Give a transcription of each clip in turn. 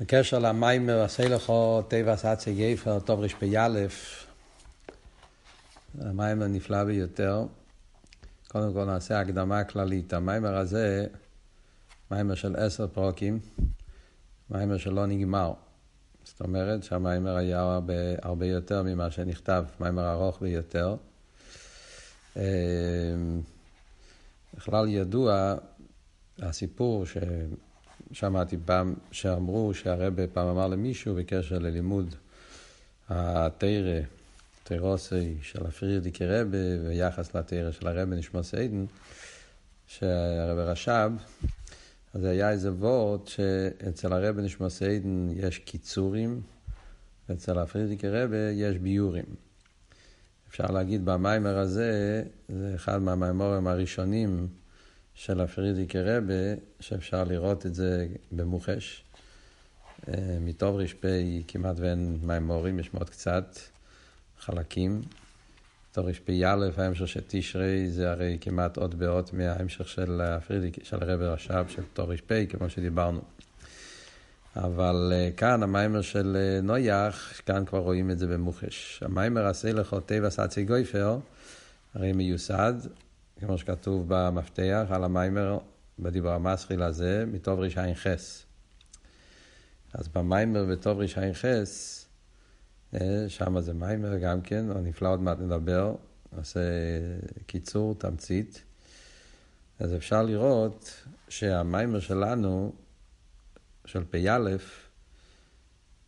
בקשר למאמר, עשה לך תיבת עצי גופר, תרפ"א, המאמר נפלא ביותר. קודם כל נעשה הקדמה כללית. המאמר הזה, מאמר של עשר פרקים, מאמר שלא נגמר. זאת אומרת שהמאמר היה הרבה, הרבה יותר ממה שנכתב, מאמר ארוך ביותר. אה, בכלל ידוע הסיפור ש... שמעתי פעם שאמרו שהרבה פעם אמר למישהו בקשר ללימוד התרא, תירוסי של הפרידיקי רבה ויחס לתרא של הרבה נשמע סיידן, שהרבה רש"ב, אז היה איזה וורט שאצל הרבה נשמע סיידן יש קיצורים, ואצל הפרידיקי רבה יש ביורים. אפשר להגיד במיימר הזה, זה אחד מהמאמרים הראשונים של הפריערדיקער רבי, שאפשר לראות את זה במוחש. אה, מתר"פ כמעט ואין מאמרים, יש מאוד קצת חלקים. תרפ"א, ההמשך של תשרי, זה הרי כמעט אות באות מההמשך של הפריערדיק, של הרבי רש"ב, של תר"פ, כמו שדיברנו. אבל אה, כאן המאמר של אה, נח, כאן כבר רואים את זה במוחש. המאמר עשה לך תיבת עצי גופר, הרי מיוסד כמו שכתוב במפתח על המיימר בדיבור המסחיל הזה, מטוב רע"ח. אז במיימר בטוב רע"ח, אה, שם זה מיימר גם כן, נפלא עוד מעט נדבר, נעשה קיצור, תמצית. אז אפשר לראות שהמיימר שלנו, של פ"א,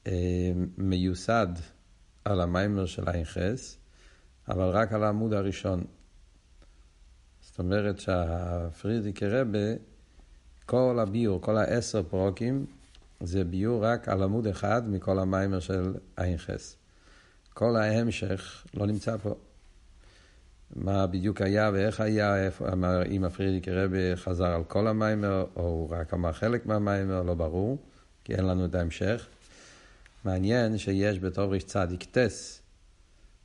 אה, מיוסד על המיימר של ע"ח, אבל רק על העמוד הראשון. זאת אומרת שהפרידיקי רבה, כל הביור, כל העשר פרוקים, זה ביור רק על עמוד אחד מכל המיימר של חס. כל ההמשך לא נמצא פה. מה בדיוק היה ואיך היה, איפה, אם הפרידיקי רבה חזר על כל המיימר, או הוא רק אמר חלק מהמיימר, לא ברור, כי אין לנו את ההמשך. מעניין שיש בתור ריש צדיק טס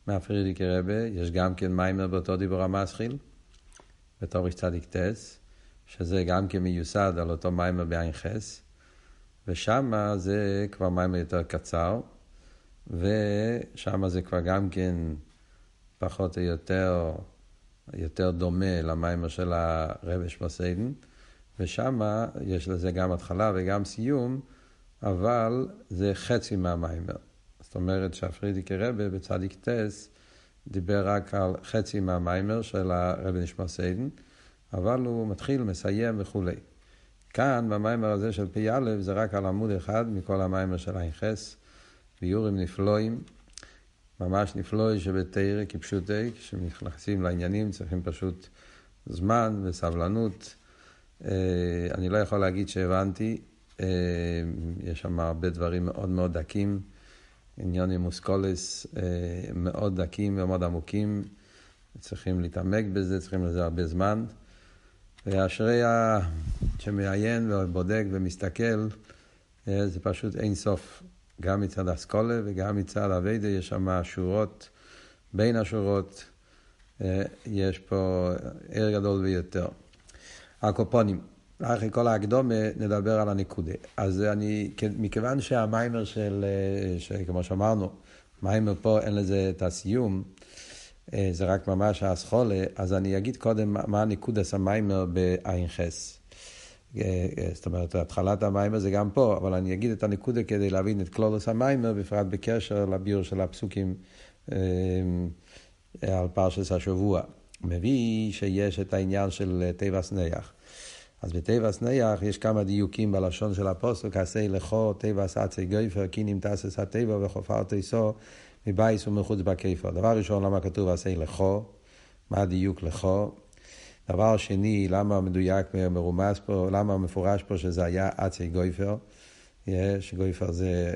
מהפרידיקי רבה, יש גם כן מיימר באותו דיבור המסחיל. בתור איש צדיק טס, שזה גם כן מיוסד על אותו מיימר בעין חס, ושם זה כבר מיימר יותר קצר, ושם זה כבר גם כן פחות או יותר, יותר דומה למיימר של הרבי שמוסיידן, ושם יש לזה גם התחלה וגם סיום, אבל זה חצי מהמיימר. זאת אומרת שהפרידיקי רבה בצדיק טס, דיבר רק על חצי מהמיימר של הרבי נשמע סיידן, אבל הוא מתחיל, מסיים וכולי. כאן, במיימר הזה של פ"א, זה רק על עמוד אחד מכל המיימר של ע"ח, ביורים נפלואים, ממש נפלואי שבתרא כפשוטי, כשנכנסים לעניינים צריכים פשוט זמן וסבלנות. אה, אני לא יכול להגיד שהבנתי, אה, יש שם הרבה דברים מאוד מאוד דקים. עניונים מוסקולס אה, מאוד דקים ומאוד עמוקים, צריכים להתעמק בזה, צריכים לזה הרבה זמן. ואשרי שמעיין ובודק ומסתכל, אה, זה פשוט אין סוף. גם מצד אסכולה וגם מצד אביידה יש שם שורות, בין השורות אה, יש פה ער גדול ביותר. הקופונים. אחרי כל ההקדומה נדבר על הנקודה. אז אני, מכיוון שהמיימר של, אה, כמו שאמרנו, מיימר פה אין לזה את הסיום, אה, זה רק ממש האסכולה, אז אני אגיד קודם מה הנקודס המיימר בעין חס. אה, זאת אומרת, התחלת המיימר זה גם פה, אבל אני אגיד את הנקודה כדי להבין את קלולוס המיימר, בפרט בקשר לביור של הפסוקים על פרשס השבוע. מביא שיש את העניין של טבע סנייח. אז בטבע סנייח יש כמה דיוקים בלשון של הפוסק, עשה לכו טבע סעצי כי נמתסס הטבע וחופר תיסו מבייס ומחוץ בקיפר. דבר ראשון, למה כתוב עשה לכו? מה הדיוק לכו? דבר שני, למה מדויק מרומז פה, למה מפורש פה שזה היה עצי גויפר? שגויפר זה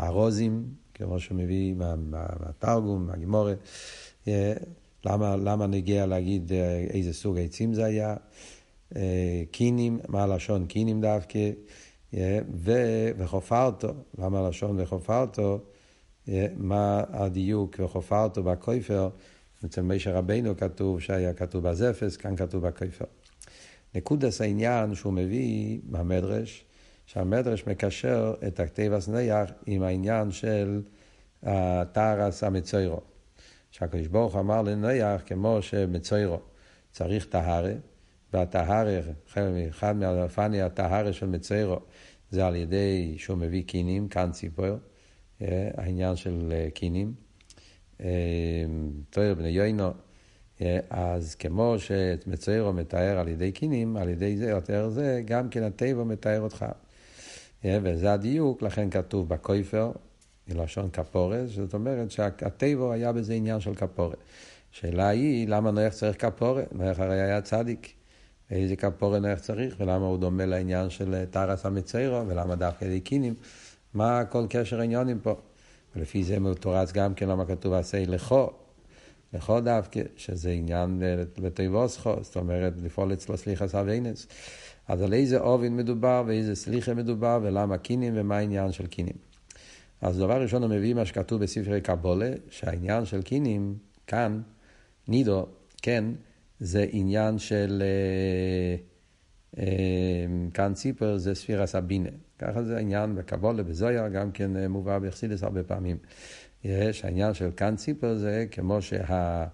ארוזים, כמו שמביא מהתרגום, מהגימורת. למה, למה נגיע להגיד אה, איזה סוג עצים זה היה? אה, קינים, מה הלשון קינים דווקא, אה, וחופרתו, למה הלשון וחופרתו, אה, מה הדיוק וחופרתו בכויפר, אצל מישר רבינו כתוב שהיה כתוב בזפס, כאן כתוב בכויפר. נקודס העניין שהוא מביא מהמדרש, שהמדרש מקשר את הכתיבס נייח עם העניין של הטהרס המצוירו. שהקדוש ברוך אמר לנייח כמו שמצוירו צריך טהרה, והטהרה, אחד מהפני הטהרה של מצוירו זה על ידי שהוא מביא קינים, כאן ציפור, אה, העניין של אה, קינים. תויר בני יוינו, אז כמו שמצוירו מתאר על ידי קינים, על ידי זה, יותר זה, גם כן הטבע מתאר אותך. וזה הדיוק, לכן כתוב בקויפר, מלשון כפורת, זאת אומרת שהטבע היה בזה עניין של כפורת. השאלה היא, למה נויח צריך כפורת? נויח הרי היה צדיק. איזה כפורת נויח צריך, ולמה הוא דומה לעניין של טרס המציירו, ולמה דווקא קינים? מה כל קשר העניונים פה? ולפי זה מתורץ גם כן למה כתוב עשה לכו, לכו דווקא, שזה עניין לטבעוסכו, זאת אומרת לפעול אצלו סליחה סבינס. אז על איזה אובין מדובר ואיזה סליחה מדובר ולמה קינים ומה העניין של קינים. אז דבר ראשון הוא מביא מה שכתוב בספרי קבולה, שהעניין של קינים, כאן, נידו, כן, זה עניין של אה, אה, כאן ציפר, זה ספירה סבינה. ככה זה העניין בקבולה, בזויה, גם כן אה, מובא בחסידס הרבה פעמים. יש העניין של כאן ציפר זה כמו שה...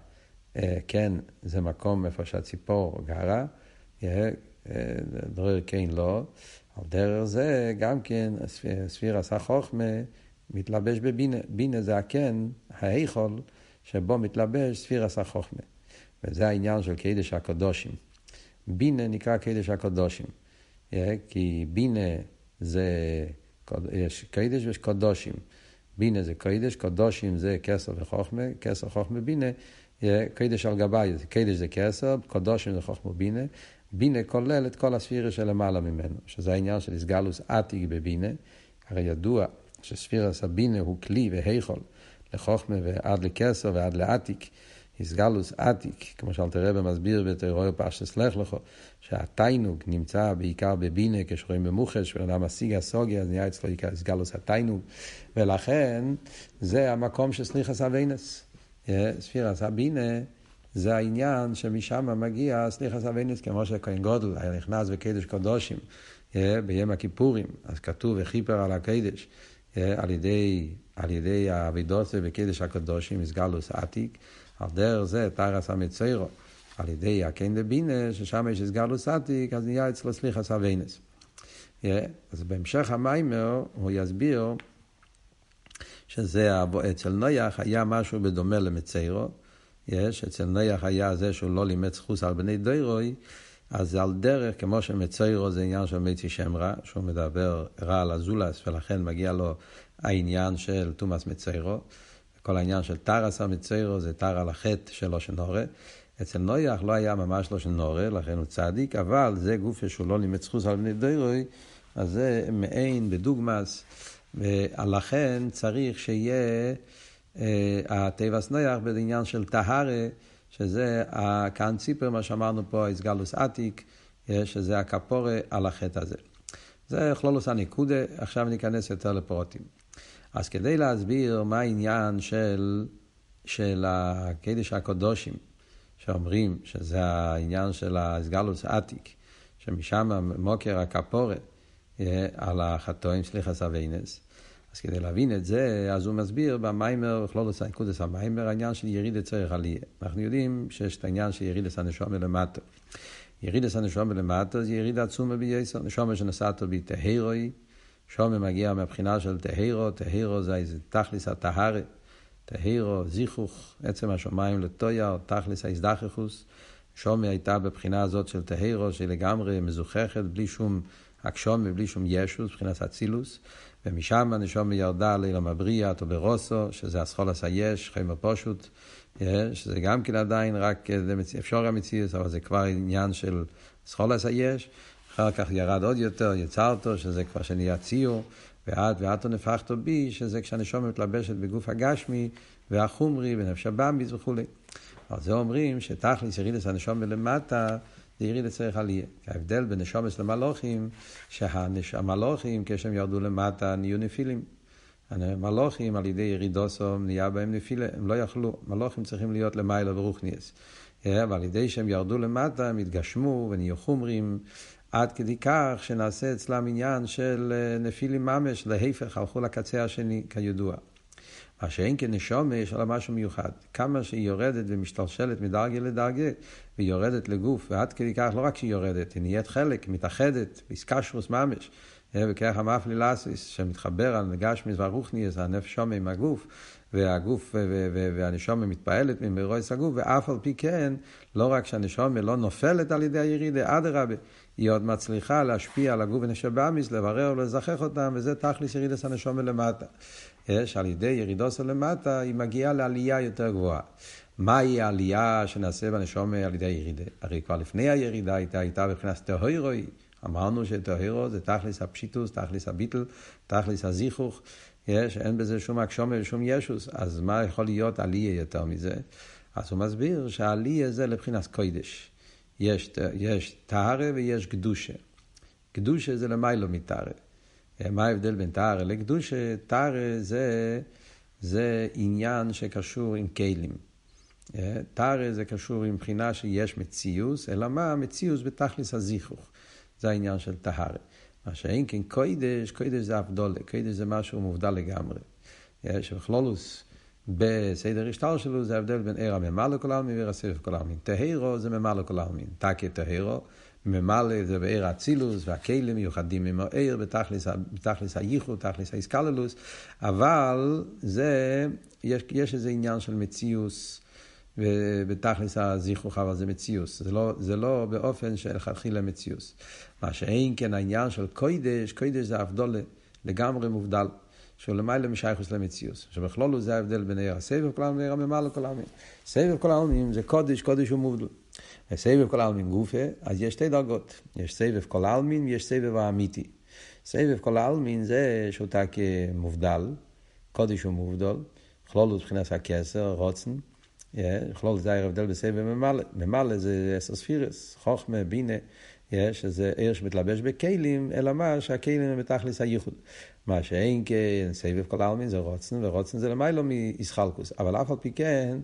כן, זה מקום איפה שהציפור גרה, דרר כן לא, על דרך זה גם כן ספיר עשה חוכמה מתלבש בבינה. בינה זה הכן, ההיכול, שבו מתלבש ספיר עשה חוכמה. וזה העניין של קדש הקדושים. בינה נקרא קדש הקדושים. כי בינה זה, יש קדש ויש קדושים. בינה זה קדש, קדושים זה כסר וחוכמה, כסר חוכמה בינה, קדש על גבי, קדש זה כסר, קדושים זה חוכמה בינה. בינה כולל את כל הספירה שלמעלה ממנו, שזה העניין של איסגלוס עתיק בבינה, הרי ידוע שספירס הבינה הוא כלי והיכול לחוכמה ועד לכסר ועד לעתיק. איסגלוס עתיק, כמו שאלתר רבי מסביר בתיאוריה פרשס לך לכו, שהתיינוג נמצא בעיקר בבינה, כשרואים במוחש, ואדם משיג הסוגיה, אז נהיה אצלו איסגלוס התיינוג, ולכן זה המקום של סליחס אביינס. ספירס הבינה זה העניין שמשם מגיע סליחס אביינס, כמו שכהן גודל היה נכנס בקדש קדושים ביום הכיפורים, אז כתוב וכיפר על הקדש. על ידי, על ידי האבידוסה בקדש הקדושים, מסגלוס עתיק, על דרך זה טרס המצוירו, על ידי הקן דבינה, ששם יש סגלוס עתיק, אז נהיה אצלו סליחה סבינס. אז בהמשך המיימר הוא יסביר שזה, אצל נויח היה משהו בדומה למציירו, יש, אצל נויח היה זה שהוא לא לימד זכוס על בני דוירוי, אז על דרך, כמו שמצוירו זה עניין של מיצי שם רע, שהוא מדבר רע על הזולס, ולכן מגיע לו העניין של תומאס מצוירו. כל העניין של טרס המצוירו זה טר על החטא של לושן נורה. אצל נויח לא היה ממש לושן נורה, לכן הוא צדיק, אבל זה גוף שהוא לא לימד זכוס על בני דוירוי, אז זה מעין בדוגמאס, ולכן צריך שיהיה אה, הטבעס נויח בעניין של טהרה. שזה כאן ציפר, מה שאמרנו פה, איסגלוס עתיק, שזה הכפורה על החטא הזה. זה כלולוס הנקודה, עכשיו ניכנס יותר לפרוטים. אז כדי להסביר מה העניין של, של הקדש הקדושים, שאומרים שזה העניין של האיסגלוס עתיק, שמשם מקור הכפרה על החטאים, סליחת עוונות, אז כדי להבין את זה, אז הוא מסביר במיימר, כללות הנקודת המאמר, העניין של ירידה צורך עלייה. אנחנו יודעים שיש את העניין של ירידת הנשמה למטה. ירידת הנשמה למטה זה ירידה עצומה ביותר, נשמה שנתת בי טהורה היא, שהיא מגיע מהבחינה של טהורה, טהורה זה איזה תכלית הטהרה, טהורה, זיכוך, עצם השמיים לטוהר, תכלית ההזדככות. שומי הייתה בבחינה הזאת של טהירו, שהיא לגמרי מזוככת, בלי שום הקשום ובלי שום ישוס, מבחינת אצילוס. ומשם הנשום ירדה לאילום הבריאה, ברוסו, שזה אסכולס היש, חיים הפושוט, אה, שזה גם כן עדיין רק אה, אפשר המציאות, אבל זה כבר עניין של אסכולס היש. אחר כך ירד עוד יותר, יצרתו, שזה כבר שנהיה ציור, ואת ואתו נפחתו בי, שזה כשהנשום מתלבשת בגוף הגשמי, והחומרי, ונפש הבמביס וכולי. על זה אומרים שתכלס ירידס הנשום מלמטה, זה יריד צריך עלייה. ההבדל בין נשומס למלוכים, שהמלוכים כשהם ירדו למטה נהיו נפילים. המלוכים על ידי ירידוסום נהיה בהם נפילה, הם לא יכלו, מלוכים צריכים להיות למעלה. אבל על ידי שהם ירדו למטה הם התגשמו ונהיו חומרים, עד כדי כך שנעשה אצלם עניין של אה, נפילים ממש, להפך, הלכו לקצה השני, כידוע. מה שאין כנשומה יש עליה משהו מיוחד. כמה שהיא יורדת ומשתלשלת מדרגה לדרגה, והיא יורדת לגוף, ועד כדי כך לא רק שהיא יורדת, היא נהיית חלק, מתאחדת, איסקשרוס ממש. וכך המפלי לאסיס, שמתחבר על נגשמיס והרוחניאס, הנפש שומע עם הגוף, והגוף והנשומה מתפעלת ממרויס הגוף, ואף על פי כן, לא רק שהנשומה לא נופלת על ידי הירידה, אדרבה, היא עוד מצליחה להשפיע על הגוף ונשבאמיס, לברר ולזכח אותם, וזה תכלס ירידס הנשומה למטה. יש, על ידי ירידוסו למטה, היא מגיעה לעלייה יותר גבוהה. מהי העלייה שנעשה בנשומה על ידי הירידה? הרי כבר לפני הירידה הייתה, הייתה מבחינת טהוירוי, אמרנו שטהוירו זה תכלס הפשיטוס, תכלס הביטל, תכלס הזיכוך. יש, אין בזה שום הקשומה ושום ישוס, אז מה יכול להיות עלייה יותר מזה? אז הוא מסביר שהעלייה זה לבחינת קוידש. יש, יש טהרה ויש קדושה. קדושה זה למיילו מטהרה. מה ההבדל בין טהרה לקדושה? טהרה זה, זה עניין שקשור עם כלים. טהרה זה קשור עם בחינה שיש מציאוס, אלא מה? מציאוס בתכלס הזיכוך. זה העניין של טהרה. מה שאין כן קוידש, קוידש זה אבדולה, קוידש זה משהו מובדל לגמרי. יש בכלולוס, בסדר השטר שלו זה ההבדל בין עיר הממלא לכל העלמין ועיר הסבב כל העלמין. טהרו זה ממלא לכל העלמין. תקי טהרו, ממלא זה בעיר האצילוס והכלים מיוחדים עם העיר בתכלס הייחוד, תכלס האיסקללוס, אבל זה, יש, יש איזה עניין של מציאוס. ובתכלס הזיכרוך, אבל זה מציאוס. זה לא, זה לא באופן של לכתחילה מציאוס. מה שאין כן העניין של קוידש, קוידש זה הבדולה לגמרי מובדל. שהוא למעלה משייכוס למציאוס. שבכלולו זה ההבדל בין עיר הסבב כל העלמין לעיר הממלא כל העלמין. סבב כל העלמין זה קודש, קודש הוא מובדל. סבב כל העלמין גופה, אז יש שתי דרגות. יש סבב כל העלמין, יש סבב האמיתי. סבב כל העלמין זה שאותה כמובדל, קודש הוא מובדל, כלולו מבחינת הכסר, רוצן. כלול זה ההבדל בסבב ממלא. ממלא זה עשר ספירס, חוכמה, בינה. שזה עיר שמתלבש בכלים, אלא מה שהכלים הם בתכלס הייחוד. מה שאין כן, סבב כל העלמין זה רוצן, ורוצן זה למיילו מאיסחלקוס. אבל אף על פי כן,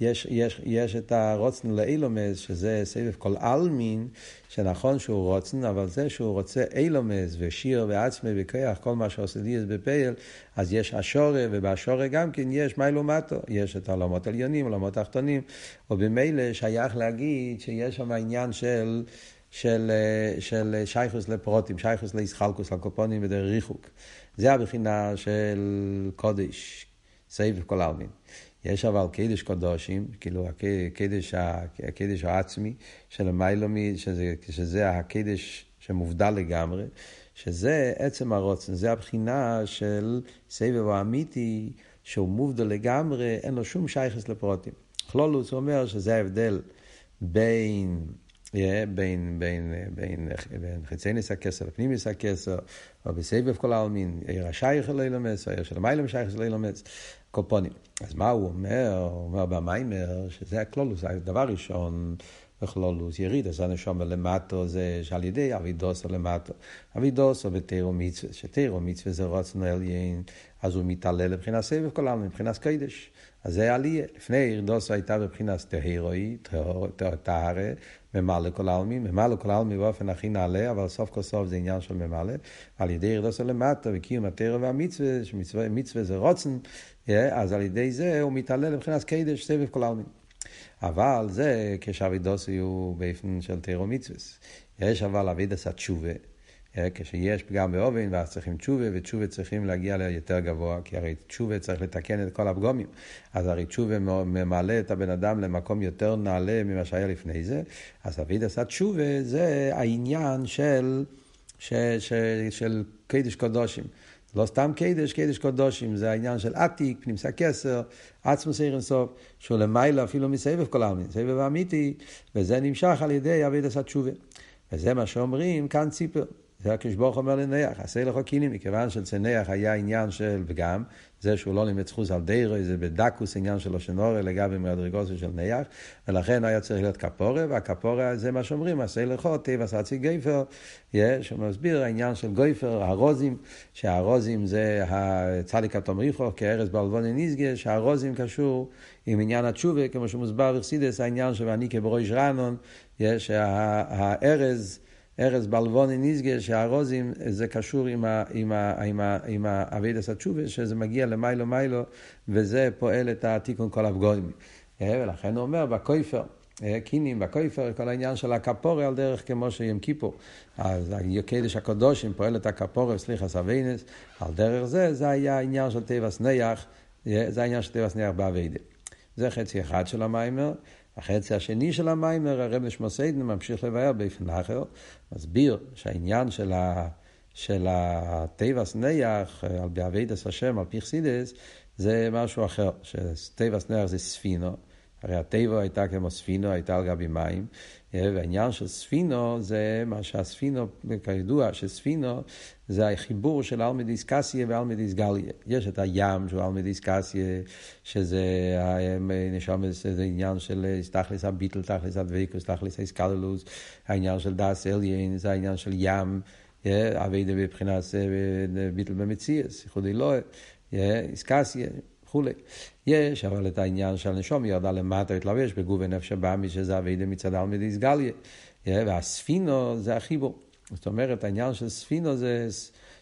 יש, יש, יש את הרוצן לאילומס, שזה סבב כל עלמין, שנכון שהוא רוצן, אבל זה שהוא רוצה אילומס ושיר ועצמי וכוח, כל מה שעושה לי זה בפייל, אז יש השורה, ובשורה גם כן יש מיילו מטו, יש את העולמות העליונים, עולמות תחתונים, ובמילא שייך להגיד שיש שם עניין של... של, של שייכוס לפרוטים, שייכוס לאיסחלקוס, לקופונים ודרך ריחוק. זה הבחינה של קודש, סובב כל עלמין. יש אבל קודש קודשים, כאילו הקודש, הקודש העצמי של המיילומי, שזה, שזה הקודש שמובדל לגמרי, שזה עצם הרצון, זה הבחינה של סובב האמיתי, שהוא מובדל לגמרי, אין לו שום שייכות לפרטים. כללות אומר שזה ההבדל בין בין, בין, בין, בין חיצוניות הכתר לפנימיות הכתר, או בסבב כל העלמין, עיר השייך אל אילומס, או עיר של המיילם שייך אל אילומס, קופונים. אז מה הוא אומר? הוא אומר במיימר שזה הכלולוס, הדבר ראשון, בכלולוס יריד, אז הנשום למטו זה שעל ידי אבידוסו למטו. אבידוסו בתירו מצווה, שתירו מצווה זה רוצנו עליין, אז הוא מתעלה לבחינת סבב כל העלמין, מבחינת קדש. אז זה עלייה. לפני ירדוסו הייתה בבחינת טהירוי, טהרה, ממלא כל העלמין, ממלא כל העלמין באופן הכי נעלה, אבל סוף כל סוף זה עניין של ממלא, על ידי ירדוסו למטה וקיום התרא והמצווה, שמצווה זה רוצן, אז על ידי זה הוא מתעלה לבחינת קדש סבב כל העלמין. אבל זה כשאבידוסי הוא באופן של תרא ומצווה. יש אבל אבידס התשובה. כשיש פגם באובן, ואז צריכים תשובה, ותשובה צריכים להגיע ליותר גבוה, כי הרי תשובה צריך לתקן את כל הפגומים. אז הרי תשובה ממלא את הבן אדם למקום יותר נעלה ממה שהיה לפני זה. אז אביד עשה תשובה, זה העניין של, של, של, של קידש קודושים. לא סתם קידש, קידש קודושים, זה העניין של עתיק, פנימסה כסר, עצמוס עיר אינסוף, שהוא למעלה אפילו מסבב כל העלמין, סבב אמיתי, וזה נמשך על ידי אביד עשה תשובה. וזה מה שאומרים כאן ציפר. הקדוש ברוך אומר לנח, עשה לך קינים, מכיוון שאצל נח היה עניין של וגם, זה שהוא לא לימד זכוס על דירו, זה בדקוס עניין של אושנורי לגבי מדרגוסו של נח, ולכן היה צריך להיות כפורה, והכפורה זה מה שאומרים, עשה לך טבע סצי גייפר, יש, הוא מסביר העניין של גויפר, הרוזים, שהרוזים זה הצליק התומריחו, כארז בעלבוני ניסגה, שהרוזים קשור עם עניין התשובה, כמו שמוסבר בחסידס, העניין של אני כברויש רנון, יש, שהארז ארז בלבוני נסגר שהרוזים זה קשור עם עבודת התשובה, שזה מגיע למעלה מעלה, וזה פועל את התיקון כל הפגמים. ולכן הוא אומר בכופר, קינים בכופר, כל העניין של הכפרה על דרך כמו שיום כיפור. אז הקודש הקדשים פועל את הכפרה, סליחת עוונות, על דרך זה, זה היה העניין של תיבת נח, זה העניין של תיבת נח בעבודה. זה חצי אחד של המאמר. החצי השני של המיימר, הרב נשמתו עדן ממשיך לבאר באופן אחר, מסביר שהעניין של, ה, של התיבת נח, על בעבודת השם, על פי חסידות, זה משהו אחר, שתיבת נח זה ספינה. הרי התיבה הייתה כמו ספינה, הייתה על גבי מים, והעניין של ספינה זה מה שהספינה, כידוע שספינה זה החיבור של עלמא דאתכסיא ועלמא דאתגליא. יש את הים שהוא עלמא דאתכסיא, שזה נשמה, זה עניין של תכלית הביטול, תכלית הדבקות, תכלית ההתכללות, העניין של דאס אליין, זה העניין של ים, אביידה בבחינת ביטל במציאס, ייחוד אלוהי, איסקסיה. וכולי. יש, אבל את העניין של הנשום ירדה למטה להתלבש בגוף ונפש הבאמי, שזה אביידה מצד אלמדיס גליה. והספינו זה החיבור. זאת אומרת, העניין של ספינו זה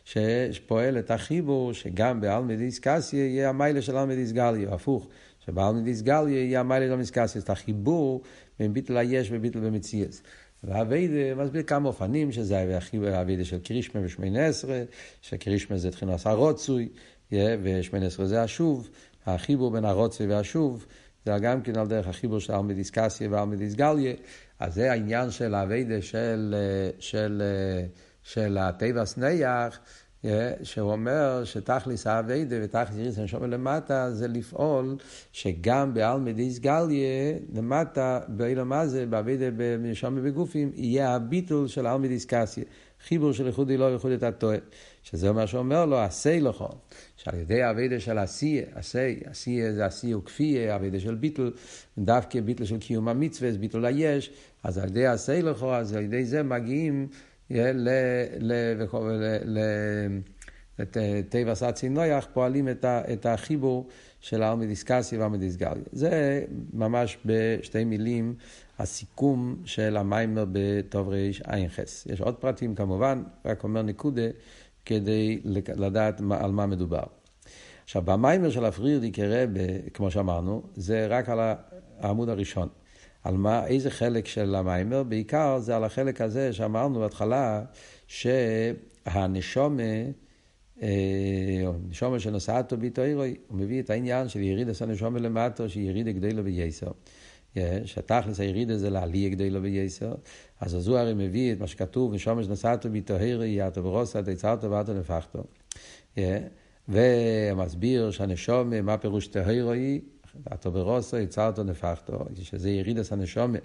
שפועל את החיבור, שגם באלמדיס קסיה יהיה המיילה של אלמדיס גליה, הפוך, שבאלמדיס גליה יהיה המיילה של אלמדיס קסיה, את החיבור בין ביטל היש וביטל במציאס. והאביידה מסביר כמה אופנים, שזה האביידה של קרישמה ושמונה עשרה, שקרישמה זה תחילת הרוצוי, ושמונה עשרה זה השוב, החיבור בין הרוצוי והשוב, זה גם כן על דרך החיבור של אלמדיס קסיה ואלמדיס גליה. אז זה העניין של האביידה של, של, של הטבע סנייח, שהוא אומר שתכליס האביידה ותכליס יריס הנשום למטה זה לפעול שגם באלמדיס גליה למטה, באילו מה זה, באביידה בנשום ובגופים, יהיה הביטול של אלמדיס קסיה. חיבור של ייחוד אלוהי וייחוד את הטועה. שזה מה שאומר לו, עשה לכו, שעל ידי האבידה של עשייה, עשה, עשייה זה עשייה וכפייה, אבידה של ביטל, דווקא ביטל של קיום המצווה, זה ביטל היש, אז על ידי עשה לכו, אז על ידי זה מגיעים לטבע סאצי נויח, פועלים את החיבור של הארמדיסקסיה והארמדיסגליה. זה ממש בשתי מילים הסיכום של המיימר בטוב רע"ח. יש עוד פרטים כמובן, רק אומר נקודה. כדי לדעת על מה מדובר. עכשיו, במיימר של הפרירדיקי רבה, כמו שאמרנו, זה רק על העמוד הראשון. על מה, איזה חלק של המיימר? בעיקר זה על החלק הזה שאמרנו בהתחלה, שהנשומה, אה, נשומה שנוסעתו ביטוירוי, הוא מביא את העניין של יריד עשה נשומה למטו, שהיא ירידה גדולה בייסר. שהתכלס היריד הזה לעלייה גדולה בייסר, אז הזוהר הרי מביא את מה שכתוב, נשומש נסעתו ביטוהרי, יעתו ברוסה, תצרתו ואתו נפחתו. ומסביר שהנשום, מה פירוש טהרי, אתו ברוסו, יצרתו נפחתו, שזה ירידס הנשומה,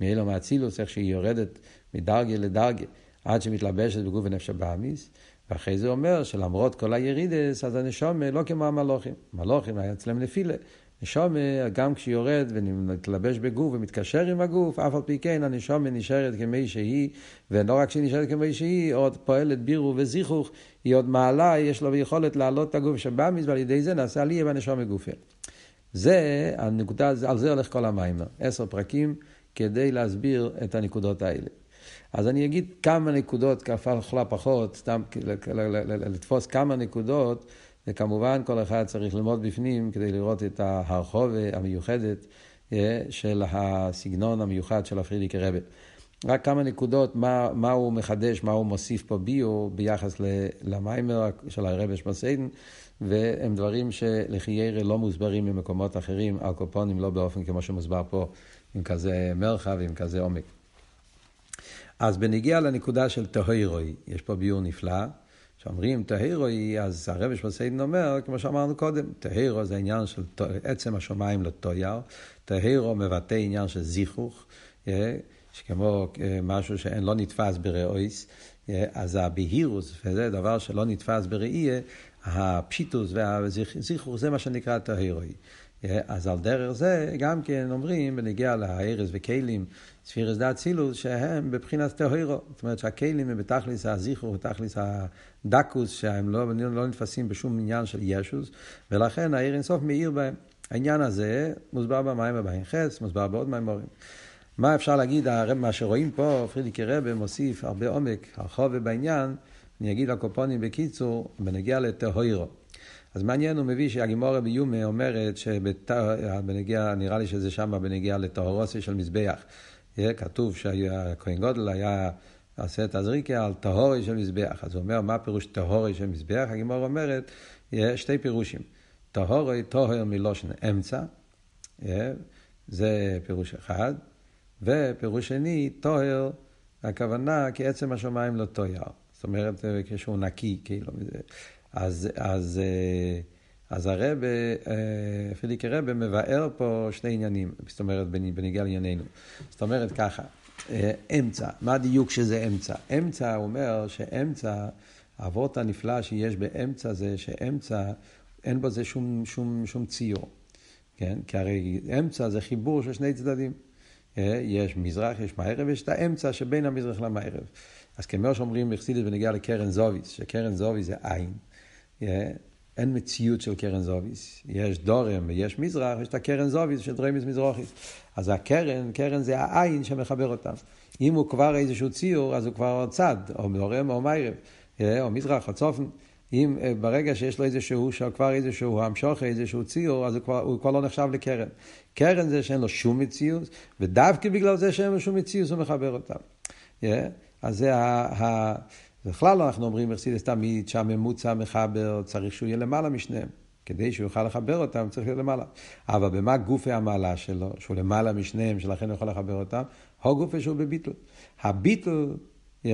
מאילו מאצילוס, איך שהיא יורדת מדרגה לדרגה, עד שמתלבשת בגוף ונפש הבאמיס. ואחרי זה אומר שלמרות כל הירידס, אז הנשומה לא כמו המלוכים. מלוכים היה אצלם נפילה. נשומה, גם כשיורד ומתלבש בגוף ומתקשר עם הגוף, אף על פי כן הנשומה נשארת כמי שהיא, ולא רק שהיא נשארת כמי שהיא, עוד פועלת בירו וזיכוך, היא עוד מעלה, יש לו יכולת להעלות את הגוף שבא מזה, ועל ידי זה נעשה עלייה בנשומה גופה. זה, הנקודה, על זה הולך כל המים. עשר פרקים כדי להסביר את הנקודות האלה. אז אני אגיד כמה נקודות, כפלה פחות, סתם לתפוס כמה נקודות. וכמובן כל אחד צריך ללמוד בפנים כדי לראות את הרחובה המיוחדת אה, של הסגנון המיוחד של הפרידיקי רבה. רק כמה נקודות, מה, מה הוא מחדש, מה הוא מוסיף פה ביו ביחס למיימר של הרבה שמסיידן, והם דברים שלחיירה לא מוסברים במקומות אחרים, אלקופונים לא באופן כמו שמוסבר פה, עם כזה מרחב, עם כזה עומק. אז בנגיע לנקודה של טהירוי, יש פה ביור נפלא. כשאומרים טהירו היא, אז הרבי שמסיידן אומר, כמו שאמרנו קודם, טהירו זה עניין של עצם השמיים לטויר, טהירו מבטא עניין של זיכוך, אה, שכמו אה, משהו שאין לא נתפס בראויס, אה, אז הבהירוס, וזה דבר שלא נתפס בראייה, הפשיטוס והזיכוך זה מה שנקרא טהירוי. אז על דרך זה גם כן אומרים, בנגיע להארז וכלים, ספירס דת סילוס, שהם בבחינת טהירו. זאת אומרת שהכלים הם בתכליס הזיכור, בתכליס הדקוס, שהם לא, לא נתפסים בשום עניין של ישוס, ולכן העיר אינסוף מאיר בהם. העניין הזה מוסבר במים הבאים חס, מוסבר בעוד מימורים. מה אפשר להגיד, מה שרואים פה, פרידיקי רבה מוסיף הרבה עומק, הרחוב בעניין, אני אגיד הקופונים בקיצור, בנגיע לטהוירו. אז מעניין, הוא מביא שהגימורה ביומה אומרת שבנגיע, נראה לי שזה שם בנגיע לטהורוסי של מזבח. כתוב שהכהן גודל היה עושה את הזריקה על טהורי של מזבח. אז הוא אומר, מה פירוש טהורי של מזבח? הגימורה אומרת, יש שתי פירושים. טהורי, טהור מלושן אמצע, זה פירוש אחד. ופירוש שני, טוהר, הכוונה כי עצם השמיים לא טוהר. זאת אומרת, כשהוא נקי, כאילו. אז, אז, אה, אז הרב, אה, פיליקי רבה מבאר פה שני עניינים, זאת אומרת, בניגיע לענייננו. זאת אומרת ככה, אה, אמצע, מה הדיוק שזה אמצע? אמצע, אומר שאמצע, האבות הנפלא שיש באמצע זה שאמצע, אין בו זה שום, שום, שום ציור. כן? כי הרי אמצע זה חיבור של שני צדדים. יש מזרח, יש מערב, יש את האמצע שבין המזרח למערב. אז כמו שאומרים בחסידית בנגיעה לקרן זוביס, שקרן זוביס זה עין, אין מציאות של קרן זוביס. יש דורם ויש מזרח, יש את הקרן זוביס של דרמיס מזרחיס. אז הקרן, קרן זה העין שמחבר אותם. אם הוא כבר איזשהו ציור, אז הוא כבר צד, או דורם או מערב, או מזרח או צופן. אם ברגע שיש לו איזשהו, כבר איזשהו המשוך, איזשהו ציור, אז הוא כבר, הוא כבר לא נחשב לקרן. קרן זה שאין לו שום מציאות, ודווקא בגלל זה שאין לו שום מציאות הוא מחבר אותם. Yeah. אז זה ה... ה... בכלל אנחנו אומרים מרסידס תמיד שהממוצע מחבר צריך שהוא יהיה למעלה משניהם. כדי שהוא יוכל לחבר אותם צריך להיות למעלה. אבל במה גופי המעלה שלו, שהוא למעלה משניהם, שלכן הוא יכול לחבר אותם? הו גופי שהוא בביטל. הביטל, yeah,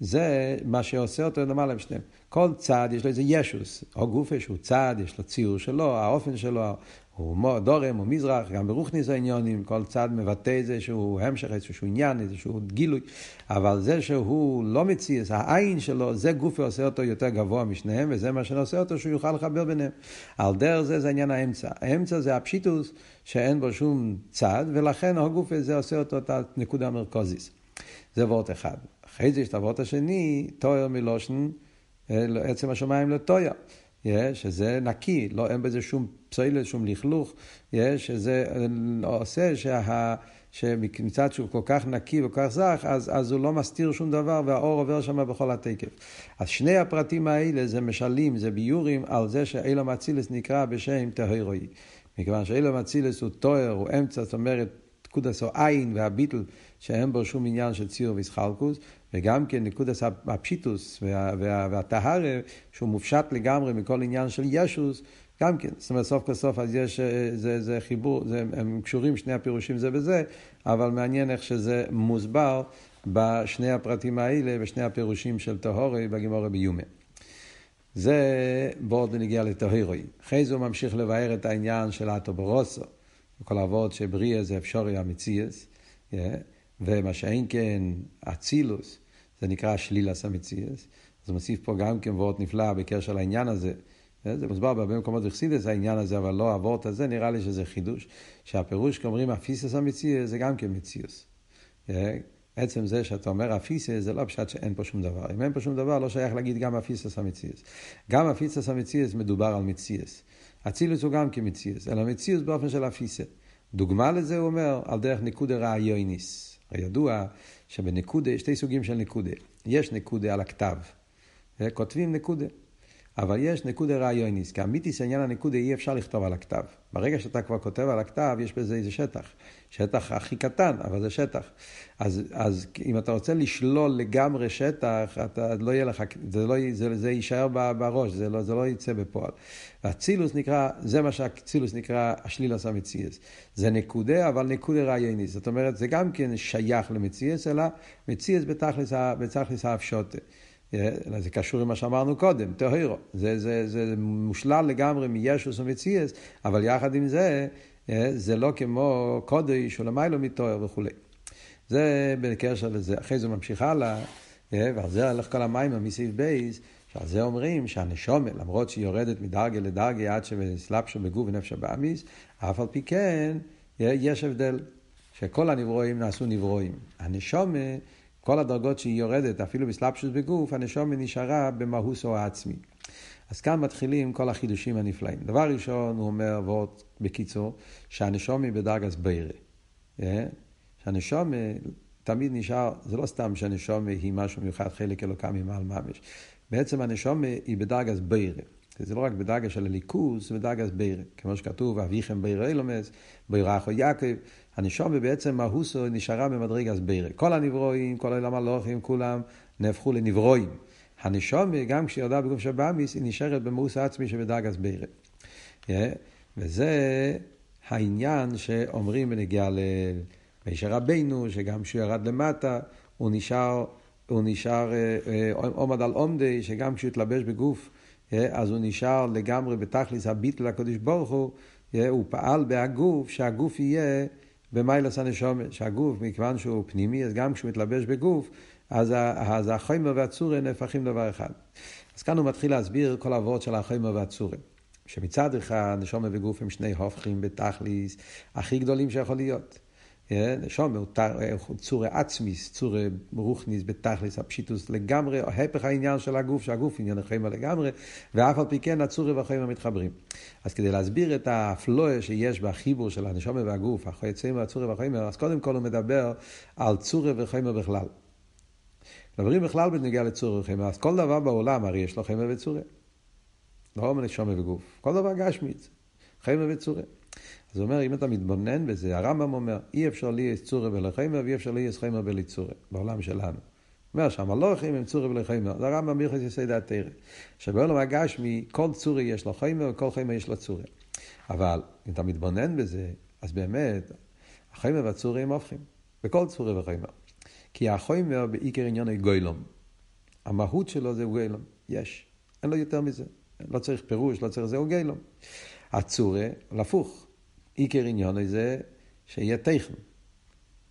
זה מה שעושה אותו למעלה משניהם. כל צד יש לו איזה ישוס, או גופה שהוא צד, יש לו ציור שלו, האופן שלו, הוא דורם, הוא מזרח, גם ברוכניס העניונים, כל צד מבטא איזשהו המשך, איזשהו עניין, איזשהו גילוי, אבל זה שהוא לא מציאס, העין שלו, זה גופה עושה אותו יותר גבוה משניהם, וזה מה שעושה אותו שהוא יוכל לחבר ביניהם. על דרך זה זה עניין האמצע. האמצע זה הפשיטוס שאין בו שום צד, ולכן הגופה זה עושה אותו את הנקודה המרכזית. זה וורט אחד. אחרי זה יש את הוורט השני, תואר מלושן, עצם השמיים לטויה. שזה נקי, לא, אין בזה שום פסולת, שום לכלוך, שזה עושה שה... שמצד שהוא כל כך נקי וכל כך זך, אז, אז הוא לא מסתיר שום דבר והאור עובר שם בכל התקף. אז שני הפרטים האלה זה משלים, זה ביורים על זה שאילום אצילס נקרא בשם טהרוי. מכיוון שאילום אצילס הוא טוהר, הוא אמצע, זאת אומרת, קודס או עין והביטל, שאין בו שום עניין של ציור ויסחלקוס, וגם כן נקודס הפשיטוס וה, וה, והטהרה, שהוא מופשט לגמרי מכל עניין של ישוס, גם כן. זאת אומרת, סוף כל סוף אז יש, אה, זה, זה חיבור, זה, הם קשורים שני הפירושים זה בזה, אבל מעניין איך שזה מוסבר בשני הפרטים האלה, בשני הפירושים של טהורי בגימורי ביומה. זה בורד בנגיע לטהירוי. אחרי זה הוא ממשיך לבאר את העניין של האטוברוסו, וכל העבוד שבריאה זה אפשרי המציאס, yeah. ומה שאין כן אצילוס, זה נקרא שלילס המציאס. אז הוא מוסיף פה גם כן וורט נפלא בקשר לעניין הזה. זה מוסבר בהרבה מקומות בחסידס העניין הזה, אבל לא הוורט הזה, נראה לי שזה חידוש. שהפירוש כאומרים אפיסס המציאס זה גם כן מציאס. עצם זה שאתה אומר אפיסס זה לא פשט שאין פה שום דבר. אם אין פה שום דבר לא שייך להגיד גם אפיסס המציאס. גם אפיסס המציאס מדובר על מציאס. אצילוס הוא גם כמציאס, אלא מציאס באופן של אפיסס. דוגמה לזה הוא אומר על דרך ניקוד רעיוניס. ידוע שבנקודה שתי סוגים של נקודה. יש נקודה על הכתב, כותבים נקודה. אבל יש נקודה רעיוניס, כי אמיתיס עניין הנקודה אי אפשר לכתוב על הכתב. ברגע שאתה כבר כותב על הכתב, יש בזה איזה שטח. שטח הכי קטן, אבל זה שטח. אז, אז אם אתה רוצה לשלול לגמרי שטח, אתה לא יהיה לך, זה, לא, זה, זה יישאר בראש, זה לא, זה לא יצא בפועל. והצילוס נקרא, זה מה שהצילוס נקרא השלילוס המציאס. זה נקודה, אבל נקודה רעיוניס. זאת אומרת, זה גם כן שייך למציאס, אלא מציאס בתכלס האפשוטה. זה קשור למה שאמרנו קודם, טהירו. זה, זה, זה מושלל לגמרי מישוס ומציאס, אבל יחד עם זה, זה לא כמו קודש או למיילו מטוהר וכולי. זה בקשר לזה. אחרי זה ממשיך הלאה, ועל זה הולך כל המים מסעיף בייס, שעל זה אומרים שהנשומת, למרות שהיא יורדת מדרגה לדרגה עד שסלפשו בגוף ונפש הבאמיס, אף על פי כן יש הבדל, שכל הנברואים נעשו נברואים. הנשומת כל הדרגות שהיא יורדת, אפילו בסלפשוס בגוף, הנשומה נשארה במהוס או העצמי. אז כאן מתחילים כל החידושים הנפלאים. דבר ראשון, הוא אומר, ועוד בקיצור, שהנשומה היא בדרגס בירה. אה? שהנשום תמיד נשאר, זה לא סתם שהנשום היא משהו מיוחד, חלק אלוקם ממעל ממש. בעצם הנשום היא בדרגס בירה. זה לא רק בדרגה של הליכוז, זה בדרגס בירה. כמו שכתוב, אביכם בירה אילומס, בירך או יעקב. הנשום בעצם מהוסו נשארה במדרגס בירה. כל הנברואים, כל העולם הלוחים, כולם נהפכו לנברואים. הנשום, גם כשהיא ירדה בגוף של באמיס, היא נשארת במאוס העצמי שבדרגס בירה. וזה העניין שאומרים בנגיעה למשה רבינו, שגם כשהוא ירד למטה, הוא נשאר, הוא נשאר אה, אה, עומד על עומדי, שגם כשהוא התלבש בגוף, אז הוא נשאר לגמרי בתכלס הביטל לקדוש ברוך הוא, הוא פעל בהגוף, שהגוף יהיה במיילס הנשומת, שהגוף, מכיוון שהוא פנימי, אז גם כשהוא מתלבש בגוף, אז, אז החומר והצורה נהפכים דבר אחד. אז כאן הוא מתחיל להסביר כל העבוד של החומר והצורה. שמצד אחד נשומה וגוף הם שני הופכים בתכליס הכי גדולים שיכול להיות. נשומה הוא צורי עצמיס, צורי רוחניס בתכליס, הפשיטוס לגמרי, ההפך העניין של הגוף, שהגוף עניין החיימה לגמרי, ואף על פי כן הצורי והחיימה מתחברים. אז כדי להסביר את הפלואה שיש בחיבור של הנשומה והגוף, החייצים והצורי והחיימה, אז קודם כל הוא מדבר על צורי וחיימה בכלל. מדברים בכלל בנגיעה לצורי וחיימה, אז כל דבר בעולם הרי יש לו חיימה וצורי. לא מנשמה וגוף, כל דבר גשמית, חיימה וצורי. אז הוא אומר, אם אתה מתבונן בזה, הרמב"ם אומר, אי אפשר לי יש צורי ולחיימה, ואי אפשר לי יש חיימה בלי צורי, בעולם שלנו. אומר שם, לא חיימה הם צורי ולחיימה, זה הרמב"ם מיוחס יסי התרא. שבעולם הגשמי, כל צורי יש לו חיימה, וכל חיימה יש לו צורי. אבל אם אתה מתבונן בזה, אז באמת, החיימה והצורי הם הופכים, בכל צורי וחיימה. כי החיימה בעיקר עניין גוילום. המהות שלו זה גוילום, יש. אין לו יותר מזה. לא צריך פירוש, לא צריך זה, הוא גילום. הצורה, להפוך. עיקר עניון זה שיהיה תכן.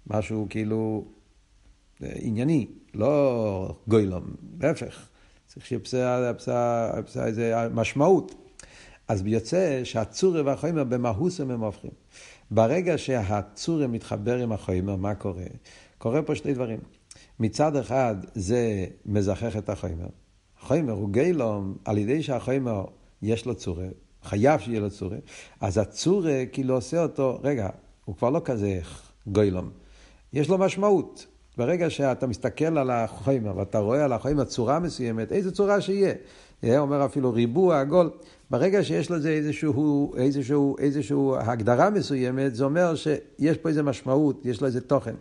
משהו כאילו ענייני, לא גוילום, להפך. צריך שיהיה איזה משמעות. אז יוצא שהצורה והחומר במהוסם הם הופכים. ברגע שהצורה מתחבר עם החומר, מה קורה? קורה פה שני דברים. מצד אחד זה מזכך את החומר. החומר הוא גילום, על ידי שהחומר יש לו צורה, חייב שיהיה לו צורה, אז הצורה כאילו עושה אותו, רגע, הוא כבר לא כזה גילום, יש לו משמעות. ברגע שאתה מסתכל על החומר ואתה רואה על החומר צורה מסוימת, איזה צורה שיהיה, אומר אפילו ריבוע, עגול, ברגע שיש לזה איזשהו, איזשהו, איזשהו הגדרה מסוימת, זה אומר שיש פה איזה משמעות, יש לו איזה תוכן.